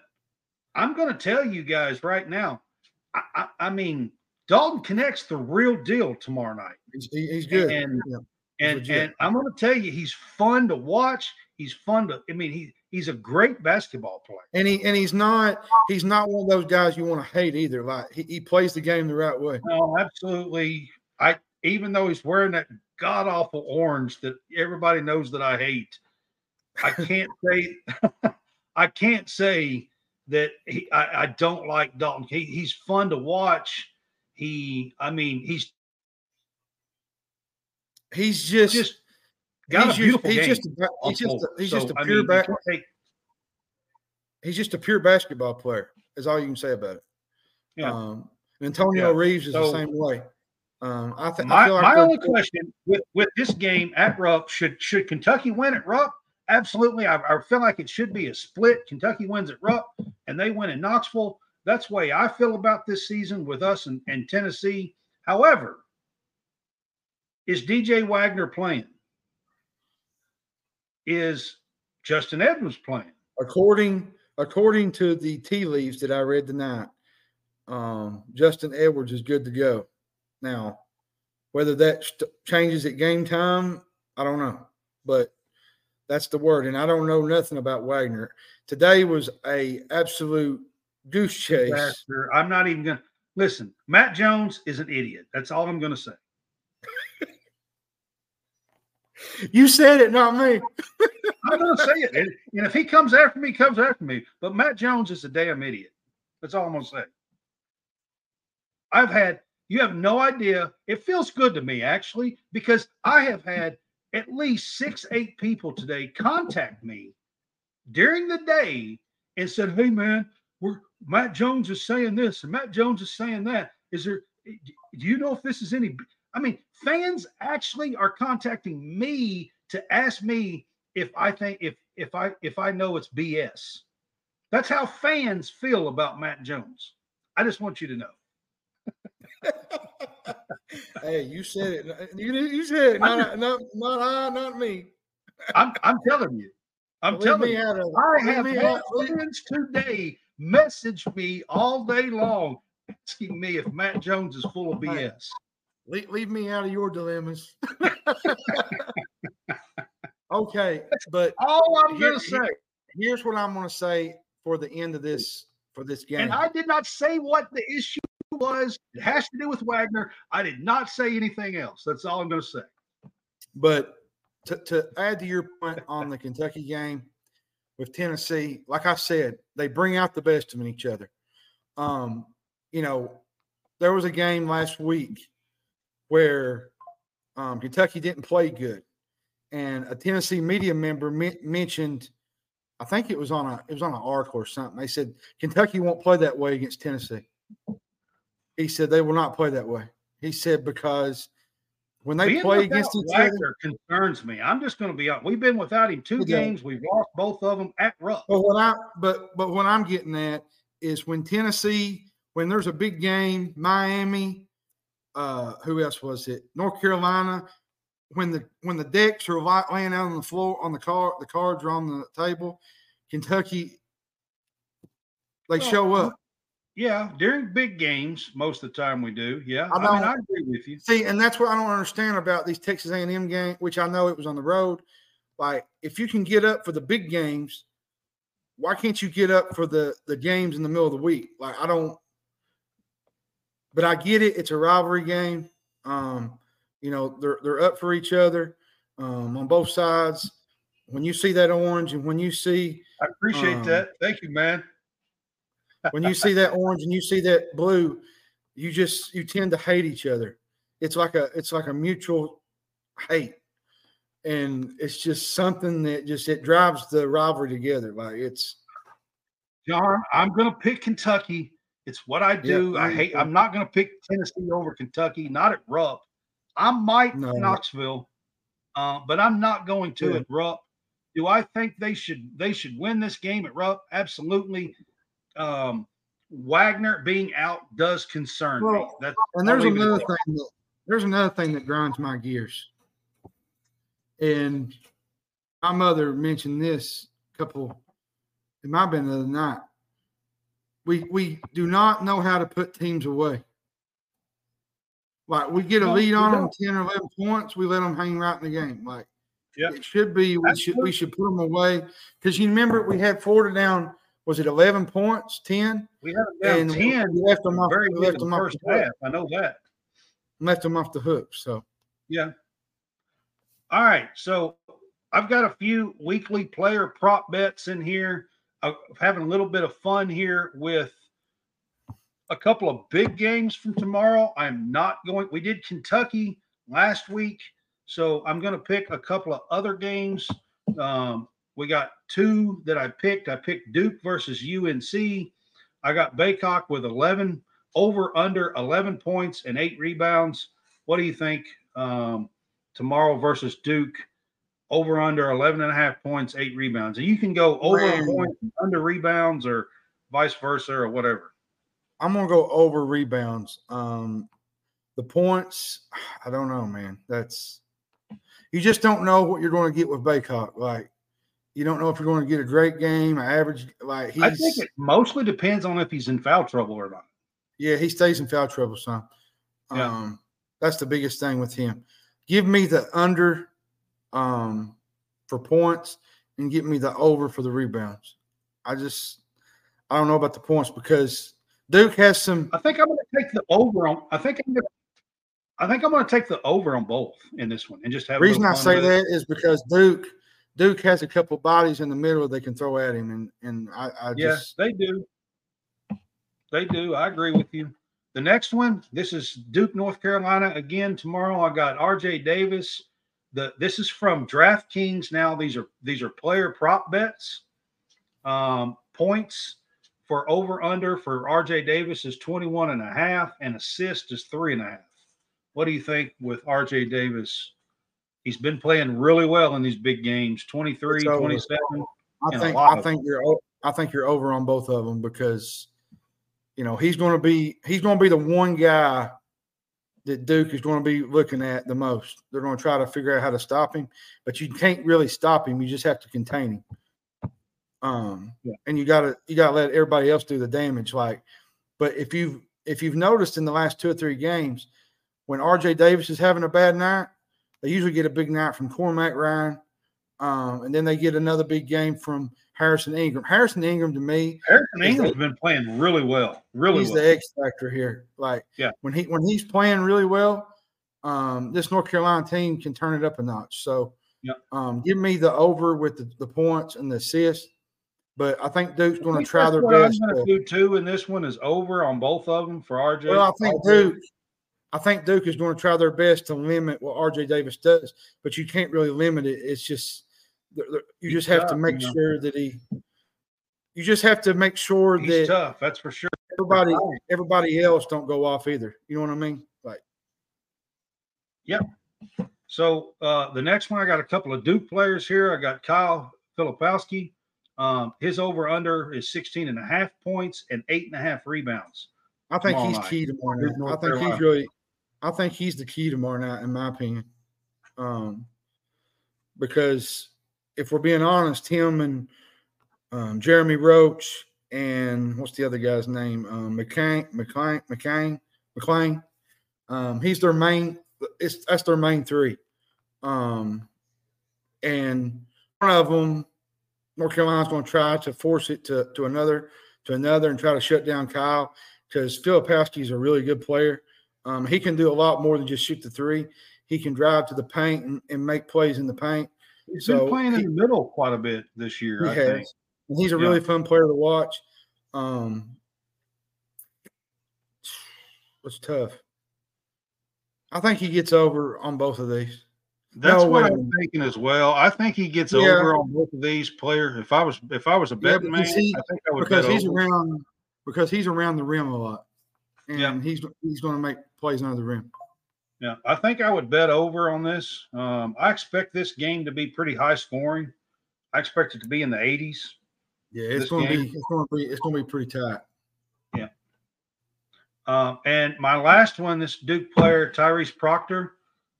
I'm going to tell you guys right now. I, I, I mean, Dalton Knecht's the real deal tomorrow night, he's, he's good. and Yeah. and and I'm going to tell you, he's fun to watch. He's fun to. I mean, he he's a great basketball player. and he and he's not he's not one of those guys you want to hate either. Like he, he plays the game the right way. No, absolutely. I even though he's wearing that god awful orange that everybody knows that I hate, I can't say I can't say that he, I, I don't like Dalton. He, he's fun to watch. He, I mean, he's He's just, just got he's a beautiful just, he's game. just a, he's just a, he's So, just a I pure mean, back, take- he's just a pure basketball player. Is all you can say about it. Yeah. Um, Antonio Yeah. Reeves is the same way. Um, I, th- I My, feel like my only question with, with this game at Rupp should should Kentucky win at Rupp? Absolutely. I, I feel like it should be a split. Kentucky wins at Rupp and they win in Knoxville. That's the way I feel about this season with us and, and Tennessee. However, is DJ Wagner playing? Is Justin Edwards playing? according according to the tea leaves that I read tonight, um, Justin Edwards is good to go. Now, whether that st- changes at game time, I don't know, but that's the word. And I don't know nothing about Wagner. Today was a absolute goose chase. Disaster. I'm not even going to listen. Matt Jones is an idiot. That's all I'm going to say. You said it, not me. I'm going to say it. And, if he comes after me, comes after me. But Matt Jones is a damn idiot. That's all I'm going to say. I've had, you have no idea. It feels good to me, actually, because I have had at least six, eight people today contact me during the day and said, Hey, man, we're, Matt Jones is saying this and Matt Jones is saying that. Is there, do you know if this is any? I mean, fans actually are contacting me to ask me if I think if if I if I know it's BS. That's how fans feel about Matt Jones. I just want you to know. hey, you said it. You, you said it. Not, not, not I, not me. I'm I'm telling you. I'm Leave telling you. out of it. I have had fans today message me all day long asking me if Matt Jones is full of. BS. Leave, leave me out of your dilemmas. okay, but All I'm Here- going to say, here's what I'm going to say for the end of this for this game. and I did not say what the issue was. It has to do with Wagner. I did not say anything else. That's all I'm going to say. but to, to add to your point on the Kentucky game with Tennessee, like I said, they bring out the best in each other. Um, you know, there was a game last week where um, Kentucky didn't play good, and a Tennessee media member men- mentioned, I think it was on a it was on an article or something. They said Kentucky won't play that way against Tennessee. He said they will not play that way. He said because when they Being play against each other, concerns me. I'm just going to be honest. We've been without him two Yeah. games. We've lost both of them at Rupp. But what I but but what I'm getting at is when Tennessee, when there's a big game, Miami, uh, who else was it? North Carolina. When the when the decks are laying out on the floor on the card, the cards are on the table. Kentucky, they Well, show up. Yeah, during big games, most of the time we do. Yeah, I I, mean, I agree with you. See, and that's what I don't understand about these Texas A&M game, which I know it was on the road. Like, if you can get up for the big games, why can't you get up for the the games in the middle of the week? Like, I don't. But I get it; it's a rivalry game. Um, you know, they're they're up for each other um, on both sides. When you see that orange, and when you see I appreciate Um, that. Thank you, man. when you see that orange and you see that blue, you just you tend to hate each other. It's like a it's like a mutual hate, and it's just something that just it drives the rivalry together. Like it's John, I'm going to pick Kentucky. It's what I do. I I hate. I'm not going to pick Tennessee over Kentucky. Not at Rupp. I might No. Knoxville, uh, but I'm not going to Yeah. at Rupp. Do I think they should they should win this game at Rupp? Absolutely. Um, Wagner being out does concern me. That's and there's leave it at another thing that there's another thing that grinds my gears. And my mother mentioned this a couple. It might have been the other night. We we do not know how to put teams away. Like we get a No, lead on them ten or eleven points, we let them hang right in the game. Like Yeah. it should be. We should we should put them away because you remember we had Florida down. Was it eleven points? Ten? we have them down and we ten. left them off. Very we good left in the them off first the hook. half. I know that. Left them off the hook. So. Yeah. All right. So I've got a few weekly player prop bets in here. I'm having a little bit of fun here with a couple of big games from tomorrow. I'm not going, we did Kentucky last week. So I'm going to pick a couple of other games. Um, we got two that I picked. I picked Duke versus UNC. I got Bacot with 11 over under 11 points and eight rebounds. What do you think um, tomorrow versus Duke? Over under 11 and a half points, eight rebounds. And you can go over Man. points, under rebounds, or vice versa, or whatever. I'm gonna go over rebounds. Um, the points, I don't know, man. That's you just don't know what you're going to get with Bacot. Like you don't know if you're going to get a great game, an average. Like he's I think it mostly depends on if he's in foul trouble or not. yeah, he stays in foul trouble, son. Yeah. Um, that's the biggest thing with him. Give me the under um for points and get me the over for the rebounds. I just I don't know about the points because Duke has some I think I'm going to take the over on. I think I'm going to. I think I'm going to take the over on both in this one and just have. reason I say that is because Duke Duke has a couple bodies in the middle they can throw at him, and and I, I Yeah, just they do. They do. I agree with you. The next one, this is Duke, North Carolina. Again, tomorrow I got RJ Davis. The this is from DraftKings. Now these are these are player prop bets. Um, points for over under for RJ Davis is 21 and a half, and assist is three and a half. What do you think with RJ Davis? He's been playing really well in these big games 23, 27. I think I think you're I think you're over on both of them because you know he's going to be he's going to be the one guy that Duke is going to be looking at the most. They're going to try to figure out how to stop him, but you can't really stop him. You just have to contain him. Um, Yeah. and you got to you got to let everybody else do the damage. Like, but if you've if you've noticed in the last two or three games, when RJ Davis is having a bad night, they usually get a big night from Cormac Ryan, um, and then they get another big game from Harrison Ingram. Harrison Ingram to me, Harrison Is Ingram's been playing really well, really he's well. the X factor here. Like, Yeah. when he when he's playing really well, um, this North Carolina team can turn it up a notch. So, Yeah. um, give me the over with the, the points and the assists. But I think Duke's going to try their best. I'm going to- do too, and this one is over on both of them for RJ. Well, I think Duke, I think Duke is going to try their best to limit what RJ Davis does, but you can't really limit it. It's just you just have to make you know. sure that he. You just have to make sure He's that tough, that's for sure. everybody everybody else don't go off either. You know what I mean? Like Yep. So uh, the next one, I got a couple of Duke players here. I got Kyle Filipowski. Um, his over under is 16 and a half points and eight and a half rebounds. I think he's night. key tomorrow night. I think Carolina. he's really, I think he's the key tomorrow night, in my opinion. Um, because if we're being honest, him and um, Jeremy Roach and what's the other guy's name? Um, McCain, McCain, McCain, McClain. Um, he's their main. It's that's their main three. Um, and one of them, North Carolina's going to try to force it to to another to another and try to shut down Kyle because Filipowski is a really good player. Um, he can do a lot more than just shoot the three. He can drive to the paint and, and make plays in the paint. He's So been playing he- in the middle quite a bit this year. He I has. think. He's a Yeah. really fun player to watch. Um, it's tough. I think he gets over on both of these. That's No what. I'm thinking as well. I think he gets Yeah. over on both of these players. If I was if I was a Yeah, man, because he- I think I would because he's over. around because he's around the rim a lot, and Yeah. he's he's going to make plays under the rim. Yeah, I think I would bet over on this. Um, I expect this game to be pretty high scoring. I expect it to be in the 80s. Yeah, it's going to be it's going to be it's going to be pretty tight. Um, and my last one, this Duke player, Tyrese Proctor,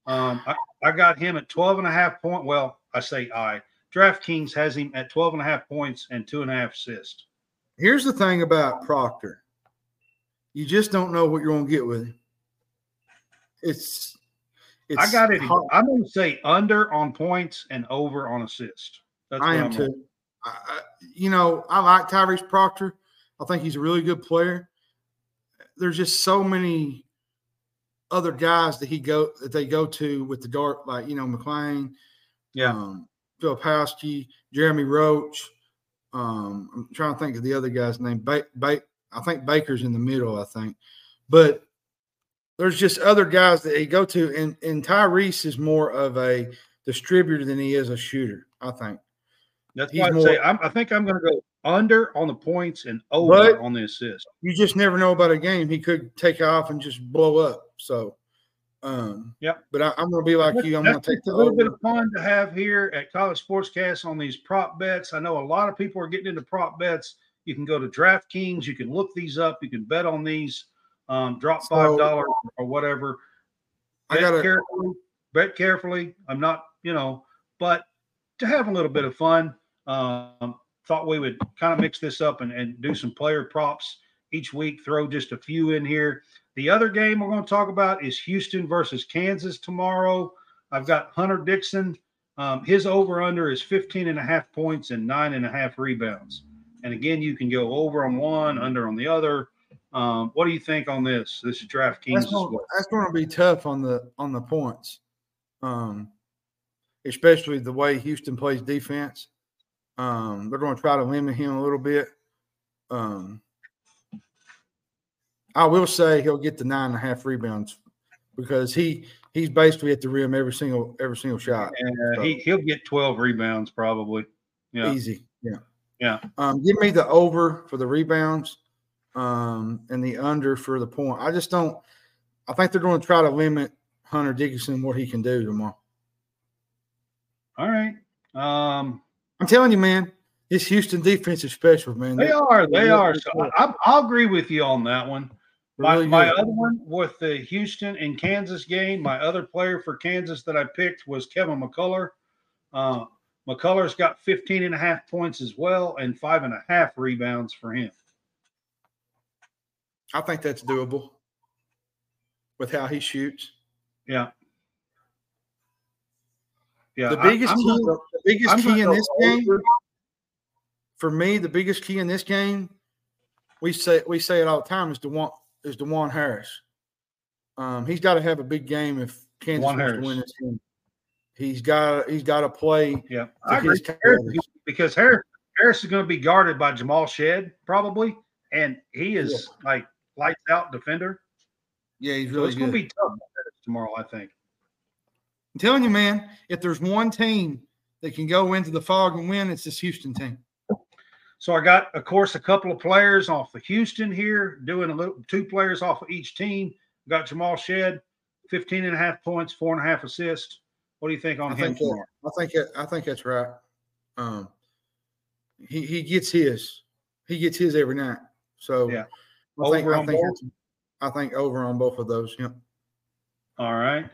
um, I, I got him at 12 and a half point. Well, I say I. DraftKings has him at 12 and a half points and two and a half assists. Here's the thing about Proctor: you just don't know what you're going to get with him. It's, it's I got it. hard- I'm going to say under on points and over on assists. That's I am I'm too. I, you know, I like Tyrese Proctor. I think he's a really good player. There's just so many other guys that he go that they go to with the dark, like you know, McLean, Yeah. um, Filipowski, Jeremy Roach. Um, I'm trying to think of the other guy's name. Ba- ba- I think Baker's in the middle. I think, but there's just other guys that he go to, and and Tyrese is more of a distributor than he is a shooter. I think. That's He's why I more- say I'm, I think I'm going to go under on the points and over on the assists. you just never know about a game. He could take off and just blow up. So, um, Yep. But I, I'm going to be like you. I'm going to take a little bit of fun to have here at College Sportscast on these prop bets. I know a lot of people are getting into prop bets. You can go to DraftKings. You can look these up. You can bet on these. Um, drop five dollars or whatever. I Bet got to. carefully. Bet carefully. I'm not, you know, but to have a little bit of fun. Um, thought we would kind of mix this up and, and do some player props each week. Throw just a few in here. The other game we're going to talk about is Houston versus Kansas tomorrow. I've got Hunter Dickinson. Um, his over under is 15 and a half points and nine and a half rebounds. And again, you can go over on one, under on the other. Um, what do you think on this? This is DraftKings That's going, well. that's going to be tough on the on the points, um, especially the way Houston plays defense. Um, they're going to try to limit him a little bit. Um, I will say he'll get the nine and a half rebounds because he he's basically at the rim every single every single shot. And uh, he, he'll get 12 rebounds probably. Yeah. Easy. Yeah. Yeah. Um, give me the over for the rebounds um, and the under for the point. I just don't. I think they're going to try to limit Hunter Dickinson what he can do tomorrow. All right. Um, I'm telling you, man, this Houston defense is special, man. they They're are. They are. So. I, I'll agree with you on that one. My, really my other one with the Houston and Kansas game, my other player for Kansas that I picked was Kevin McCullar. Uh, McCullar's got 15 and a half points as well and five and a half rebounds for him. I think that's doable with how he shoots. Yeah. Yeah. the biggest I'm key, the biggest I'm key in this game for me, the biggest key in this game, we say we say it all the time is Dajuan is Dajuan Harris. Um, he's got to have a big game if Kansas wants Harris. to win this game. He's got he's got to play. Yeah, I agree. Harris- because Harris Harris is going to be guarded by Jamal Shead probably, and he is like lights out defender. Yeah, he's So really it's good. going to be tough tomorrow, I think. I'm telling you, man, if there's one team that can go into the Phog and win, it's this Houston team. So I got, of course, a couple of players off of Houston here, doing a little two players off of each team. Got Jamal Shead, 15 and a half points, four and a half assists. What do you think on I him think that? I think that, I think that's right. Um, he he gets his, he gets his every night. So Yeah. I think Over I on think both? I think over on both of those. Yeah. All right.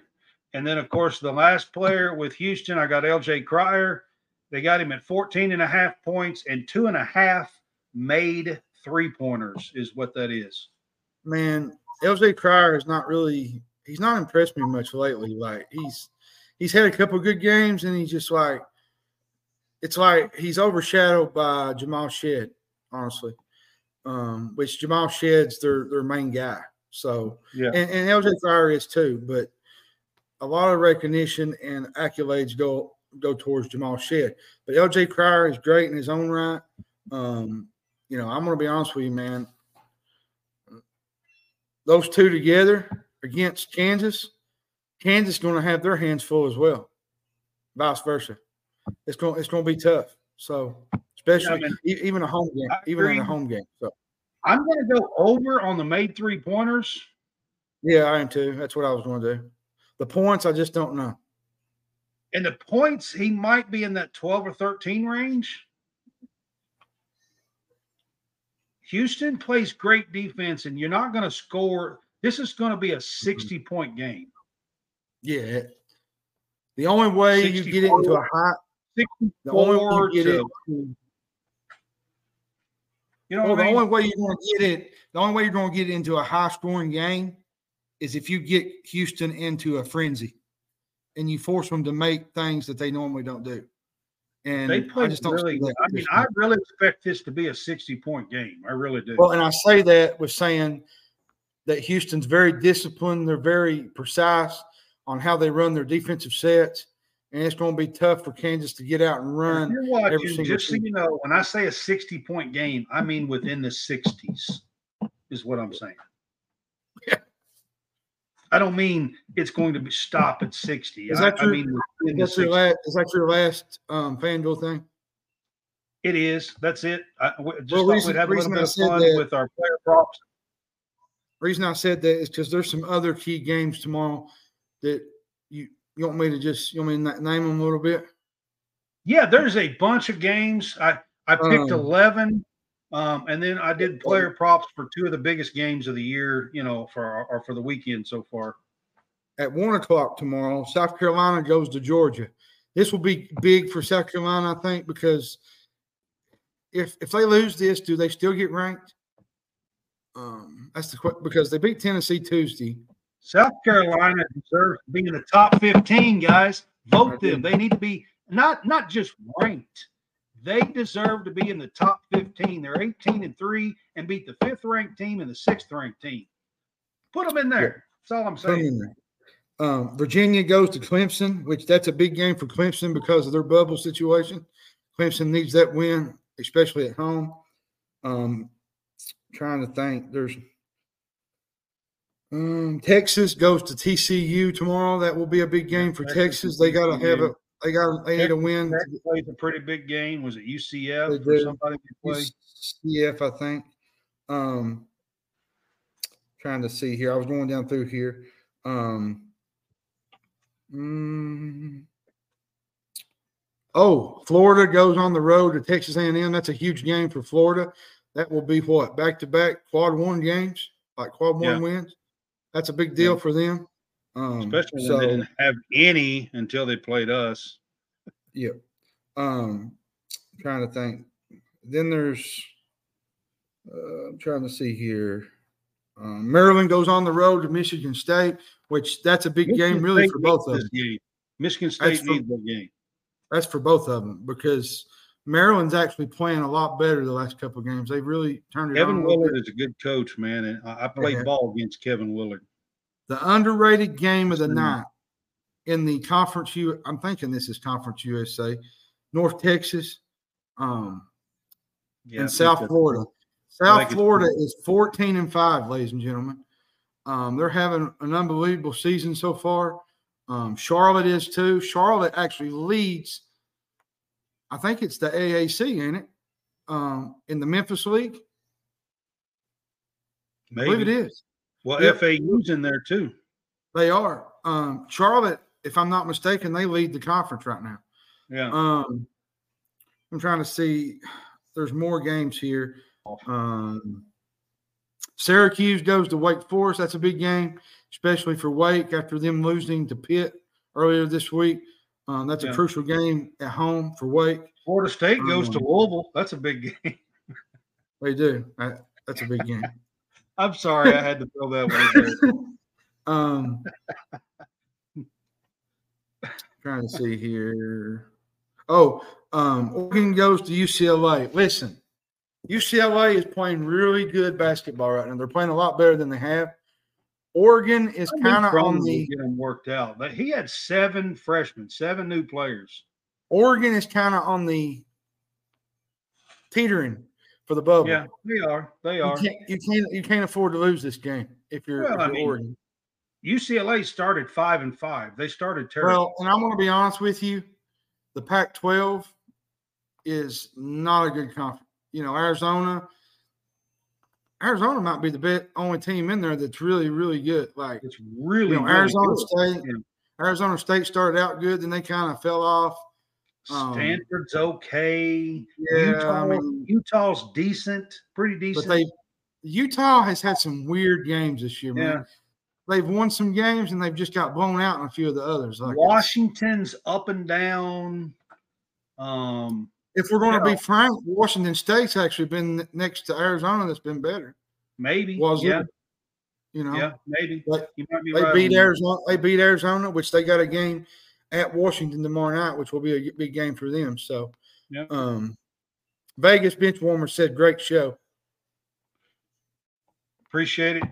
And then, of course, the last player with Houston, I got LJ Cryer. They got him at 14 and a half points and two and a half made three pointers is what that is. Man, LJ Cryer is not really. He's not impressed me much lately. Like he's he's had a couple good games, and he's just like it's like he's overshadowed by Jamal Shead, honestly. Um, which Jamal Shead's their their main guy. So Yeah. and, and LJ Cryer is too, but a lot of recognition and accolades go go towards Jamal Shead. But LJ Cryer is great in his own right. Um, you know, I'm gonna be honest with you, man. Those two together against Kansas, Kansas is gonna have their hands full as well. Vice versa. It's gonna it's gonna be tough. So especially mean, e- even a home game, I even in a home game. So I'm going to go over on the made three pointers. yeah, I am too. That's what I was gonna do. The points, I just don't know. And the points, he might be in that 12 or 13 range. Houston plays great defense, and you're not going to score. This is going to be a mm-hmm. 60 point game. Yeah. The only way you get it into a 64. high, the only way 64 you get it, to, you know well, the I mean? only way you're going to get it, the only way you're going to get it into a high scoring game is if you get Houston into a frenzy and you force them to make things that they normally don't do. And they I play just don't really. I mean, I really expect this to be a 60 point game. I really do. well, and I say that with saying that Houston's very disciplined. They're very precise on how they run their defensive sets. And it's going to be tough for Kansas to get out and run. you're watching, just so you know, when I say a 60 point game, I mean within the 60s, is what I'm saying. Yeah. I don't mean it's going to be stop at 60. Is I, that I mean the your last, is that your last um, FanDuel thing? It is. That's it. I just Well, thought reason- we'd have a little bit of fun that- with our player props. reason I said that is because there's some other key games tomorrow that you you want me to just you want me to name them a little bit. Yeah, there's a bunch of games. I I picked Um, 11, um, and then I did player props for two of the biggest games of the year. You know, for or for the weekend so far. At one o'clock tomorrow, South Carolina goes to Georgia. This will be big for South Carolina, I think, because if if they lose this, do they still get ranked? Um, that's the question because they beat Tennessee Tuesday. South Carolina deserves to be in the top 15, guys. Vote them. They need to be not not just ranked. They deserve to be in the top 15. They're 18 and 3 and beat the fifth ranked team and the sixth ranked team. Put them in there. That's all I'm saying. Um, Virginia goes to Clemson, which that's a big game for Clemson because of their bubble situation. Clemson needs that win, especially at home. Um, trying to think, there's um, Texas goes to TCU tomorrow. That will be a big game for Texas. They got to have a. They got. They need a win. Texas plays a pretty big game. Was it UCF or somebody UCF, I think. Um, trying to see here. I was going down through here. Um, mm, oh, Florida goes on the road to Texas A&M. That's a huge game for Florida. That will be what back to back quad one games, like quad one Yeah. wins. That's a big deal for them. Um, Especially when so, they didn't have any until they played us. yeah. Um, trying to think. Then there's. Uh, I'm trying to see here. Um, Maryland goes on the road to Michigan State, which that's a big game, really, State for both of them. Michigan State for- needs that game. That's for both of them because Maryland's actually playing a lot better the last couple of games. They've really turned it. Kevin Willard bit. is a good coach, man, and I, played Okay. ball against Kevin Willard. The underrated game of the Mhm. night in the conference U. I'm thinking this is Conference USA, North Texas, um, Yeah, and South Florida. South Florida is 14 and 5, ladies and gentlemen. Um, they're having an unbelievable season so far. Um, Charlotte is too. Charlotte actually leads, I think it's the AAC, ain't it? Um, in the Memphis League. I believe it is. Well, Yep. FAU's in there too. They are. Um, Charlotte, if I'm not mistaken, they lead the conference right now. Yeah. Um, I'm trying to see. There's more games here. Um, Syracuse goes to Wake Forest. That's a big game, especially for Wake after them losing to Pitt earlier this week. Um, that's Yeah. a crucial game at home for Wake. Florida State goes to um, Louisville. That's a big game. They do. I, that's a big game. I'm sorry, I had to throw that one. Um, trying to see here. Oh, um, Oregon goes to UCLA. Listen, UCLA is playing really good basketball right now. They're playing a lot better than they have. Oregon is I kind of on the get them worked out. But he had seven freshmen, seven new players. Oregon is kind of on the teetering for the bubble. Yeah, they are. They You are. can't, you can't you can't afford to lose this game if you're, Well, if you're mean, Oregon. UCLA started five and five. They started terrible. Well, and I'm going to be honest with you, the Pac-12 is not a good conference. You know, Arizona, Arizona might be the best only team in there that's really, really good. Like it's really, you know, really Arizona good. State, Yeah. Arizona State started out good, then they kind of fell off. Um, Stanford's okay. Yeah, Utah, I mean, Utah's decent, pretty but decent. they Utah has had some weird games this year, man. yeah. They've won some games and they've just got blown out in a few of the others. Like Washington's up and down. Um, if we're going to be frank, Washington State's actually been next to Arizona that's been better. maybe. Was yeah, it? You know, yeah, maybe. But might be they right beat. Arizona. They beat Arizona, which they got a game at Washington tomorrow night, which will be a big game for them. So, Yeah. um, Vegas bench warmer said, "Great show." Appreciate it.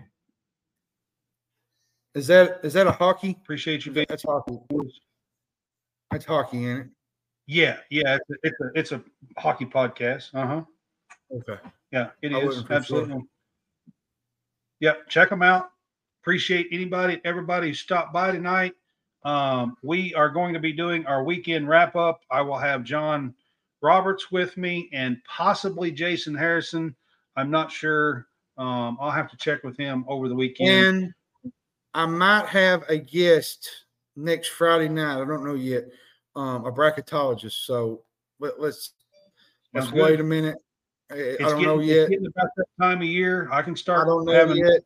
Is that is that a hockey? Appreciate you being. That's hockey. That's hockey in it. Yeah, yeah. It's a, it's a, it's a hockey podcast. Uh huh. Okay. Yeah, it I is wasn't sure. absolutely. Yep, check them out. Appreciate anybody, everybody who stopped by tonight. Um, we are going to be doing our weekend wrap up. I will have John Roberts with me and possibly Jason Harrison. I'm not sure. Um, I'll have to check with him over the weekend. And I might have a guest next Friday night. I don't know yet. Um, a bracketologist. So let, let's let's good. wait a minute. I, I don't getting, know it's yet. getting about that time of year. I can start. I don't know yet.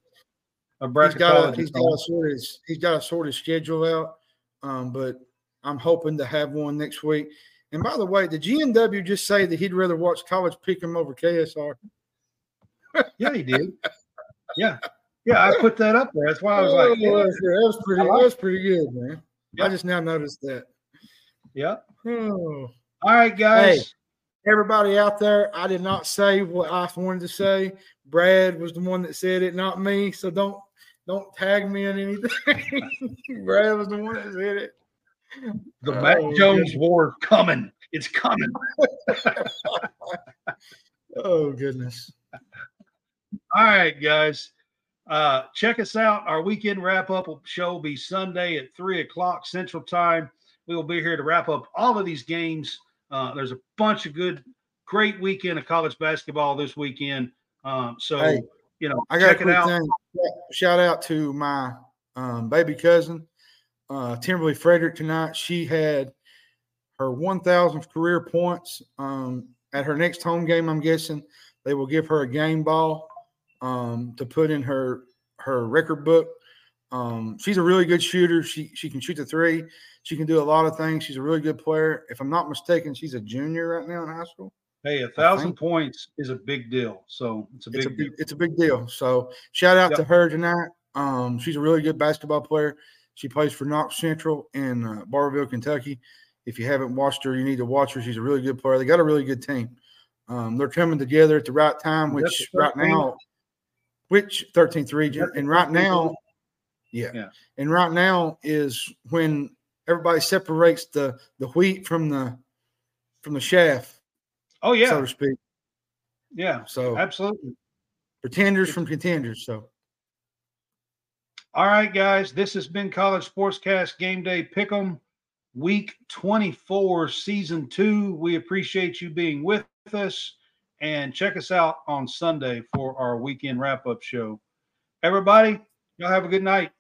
a He's got a, bracketologist. he's got a sort of he's got a sort of schedule out. Um, but I'm hoping to have one next week. And by the way, the GNW just say that he'd rather watch college pick him over KSR. Yeah, he did. Yeah, yeah. I put that up there. That's why I was like, Oh, yeah, that was pretty. That was pretty good, man. I just now noticed that. Yeah. Oh. All right, guys. Hey, everybody out there, I did not say what I wanted to say. Brad was the one that said it, not me. So don't don't tag me in anything. Brad was the one that said it. The Oh, Matt Jones goodness. war coming. It's coming. Oh goodness. All right, guys. Uh, check us out. Our weekend wrap up show will be Sunday at three o'clock Central Time. We will be here to wrap up all of these games. Uh, there's a bunch of good, great weekend of college basketball this weekend. Um, so Hey, you know, I got a check it out. thing. Shout out to my um, baby cousin, uh, Timberly Frederick tonight. She had her 1,000th career points um, at her next home game. I'm guessing they will give her a game ball um, to put in her her record book. Um, she's a really good shooter. She she can shoot the three. She can do a lot of things. She's a really good player. If I'm not mistaken, she's a junior right now in high school. Hey, a thousand points is a big deal. So it's a big it's a deal. big, it's a big deal. So shout out Yep. to her tonight. Um, she's a really good basketball player. She plays for Knox Central in uh, Barbourville, Kentucky. If you haven't watched her, you need to watch her. She's a really good player. They got a really good team. Um, they're coming together at the right time, which right now, which 13th region, and right now, yeah. Yeah. and right now is when everybody separates the the wheat from the from the shaft, Oh yeah, so to speak. yeah, So absolutely. pretenders from contenders. So. All right, guys. This has been College Sportscast Game Day Pick'em, Week 24, Season 2. We appreciate you being with us and check us out on Sunday for our weekend wrap up show. Everybody, y'all have a good night.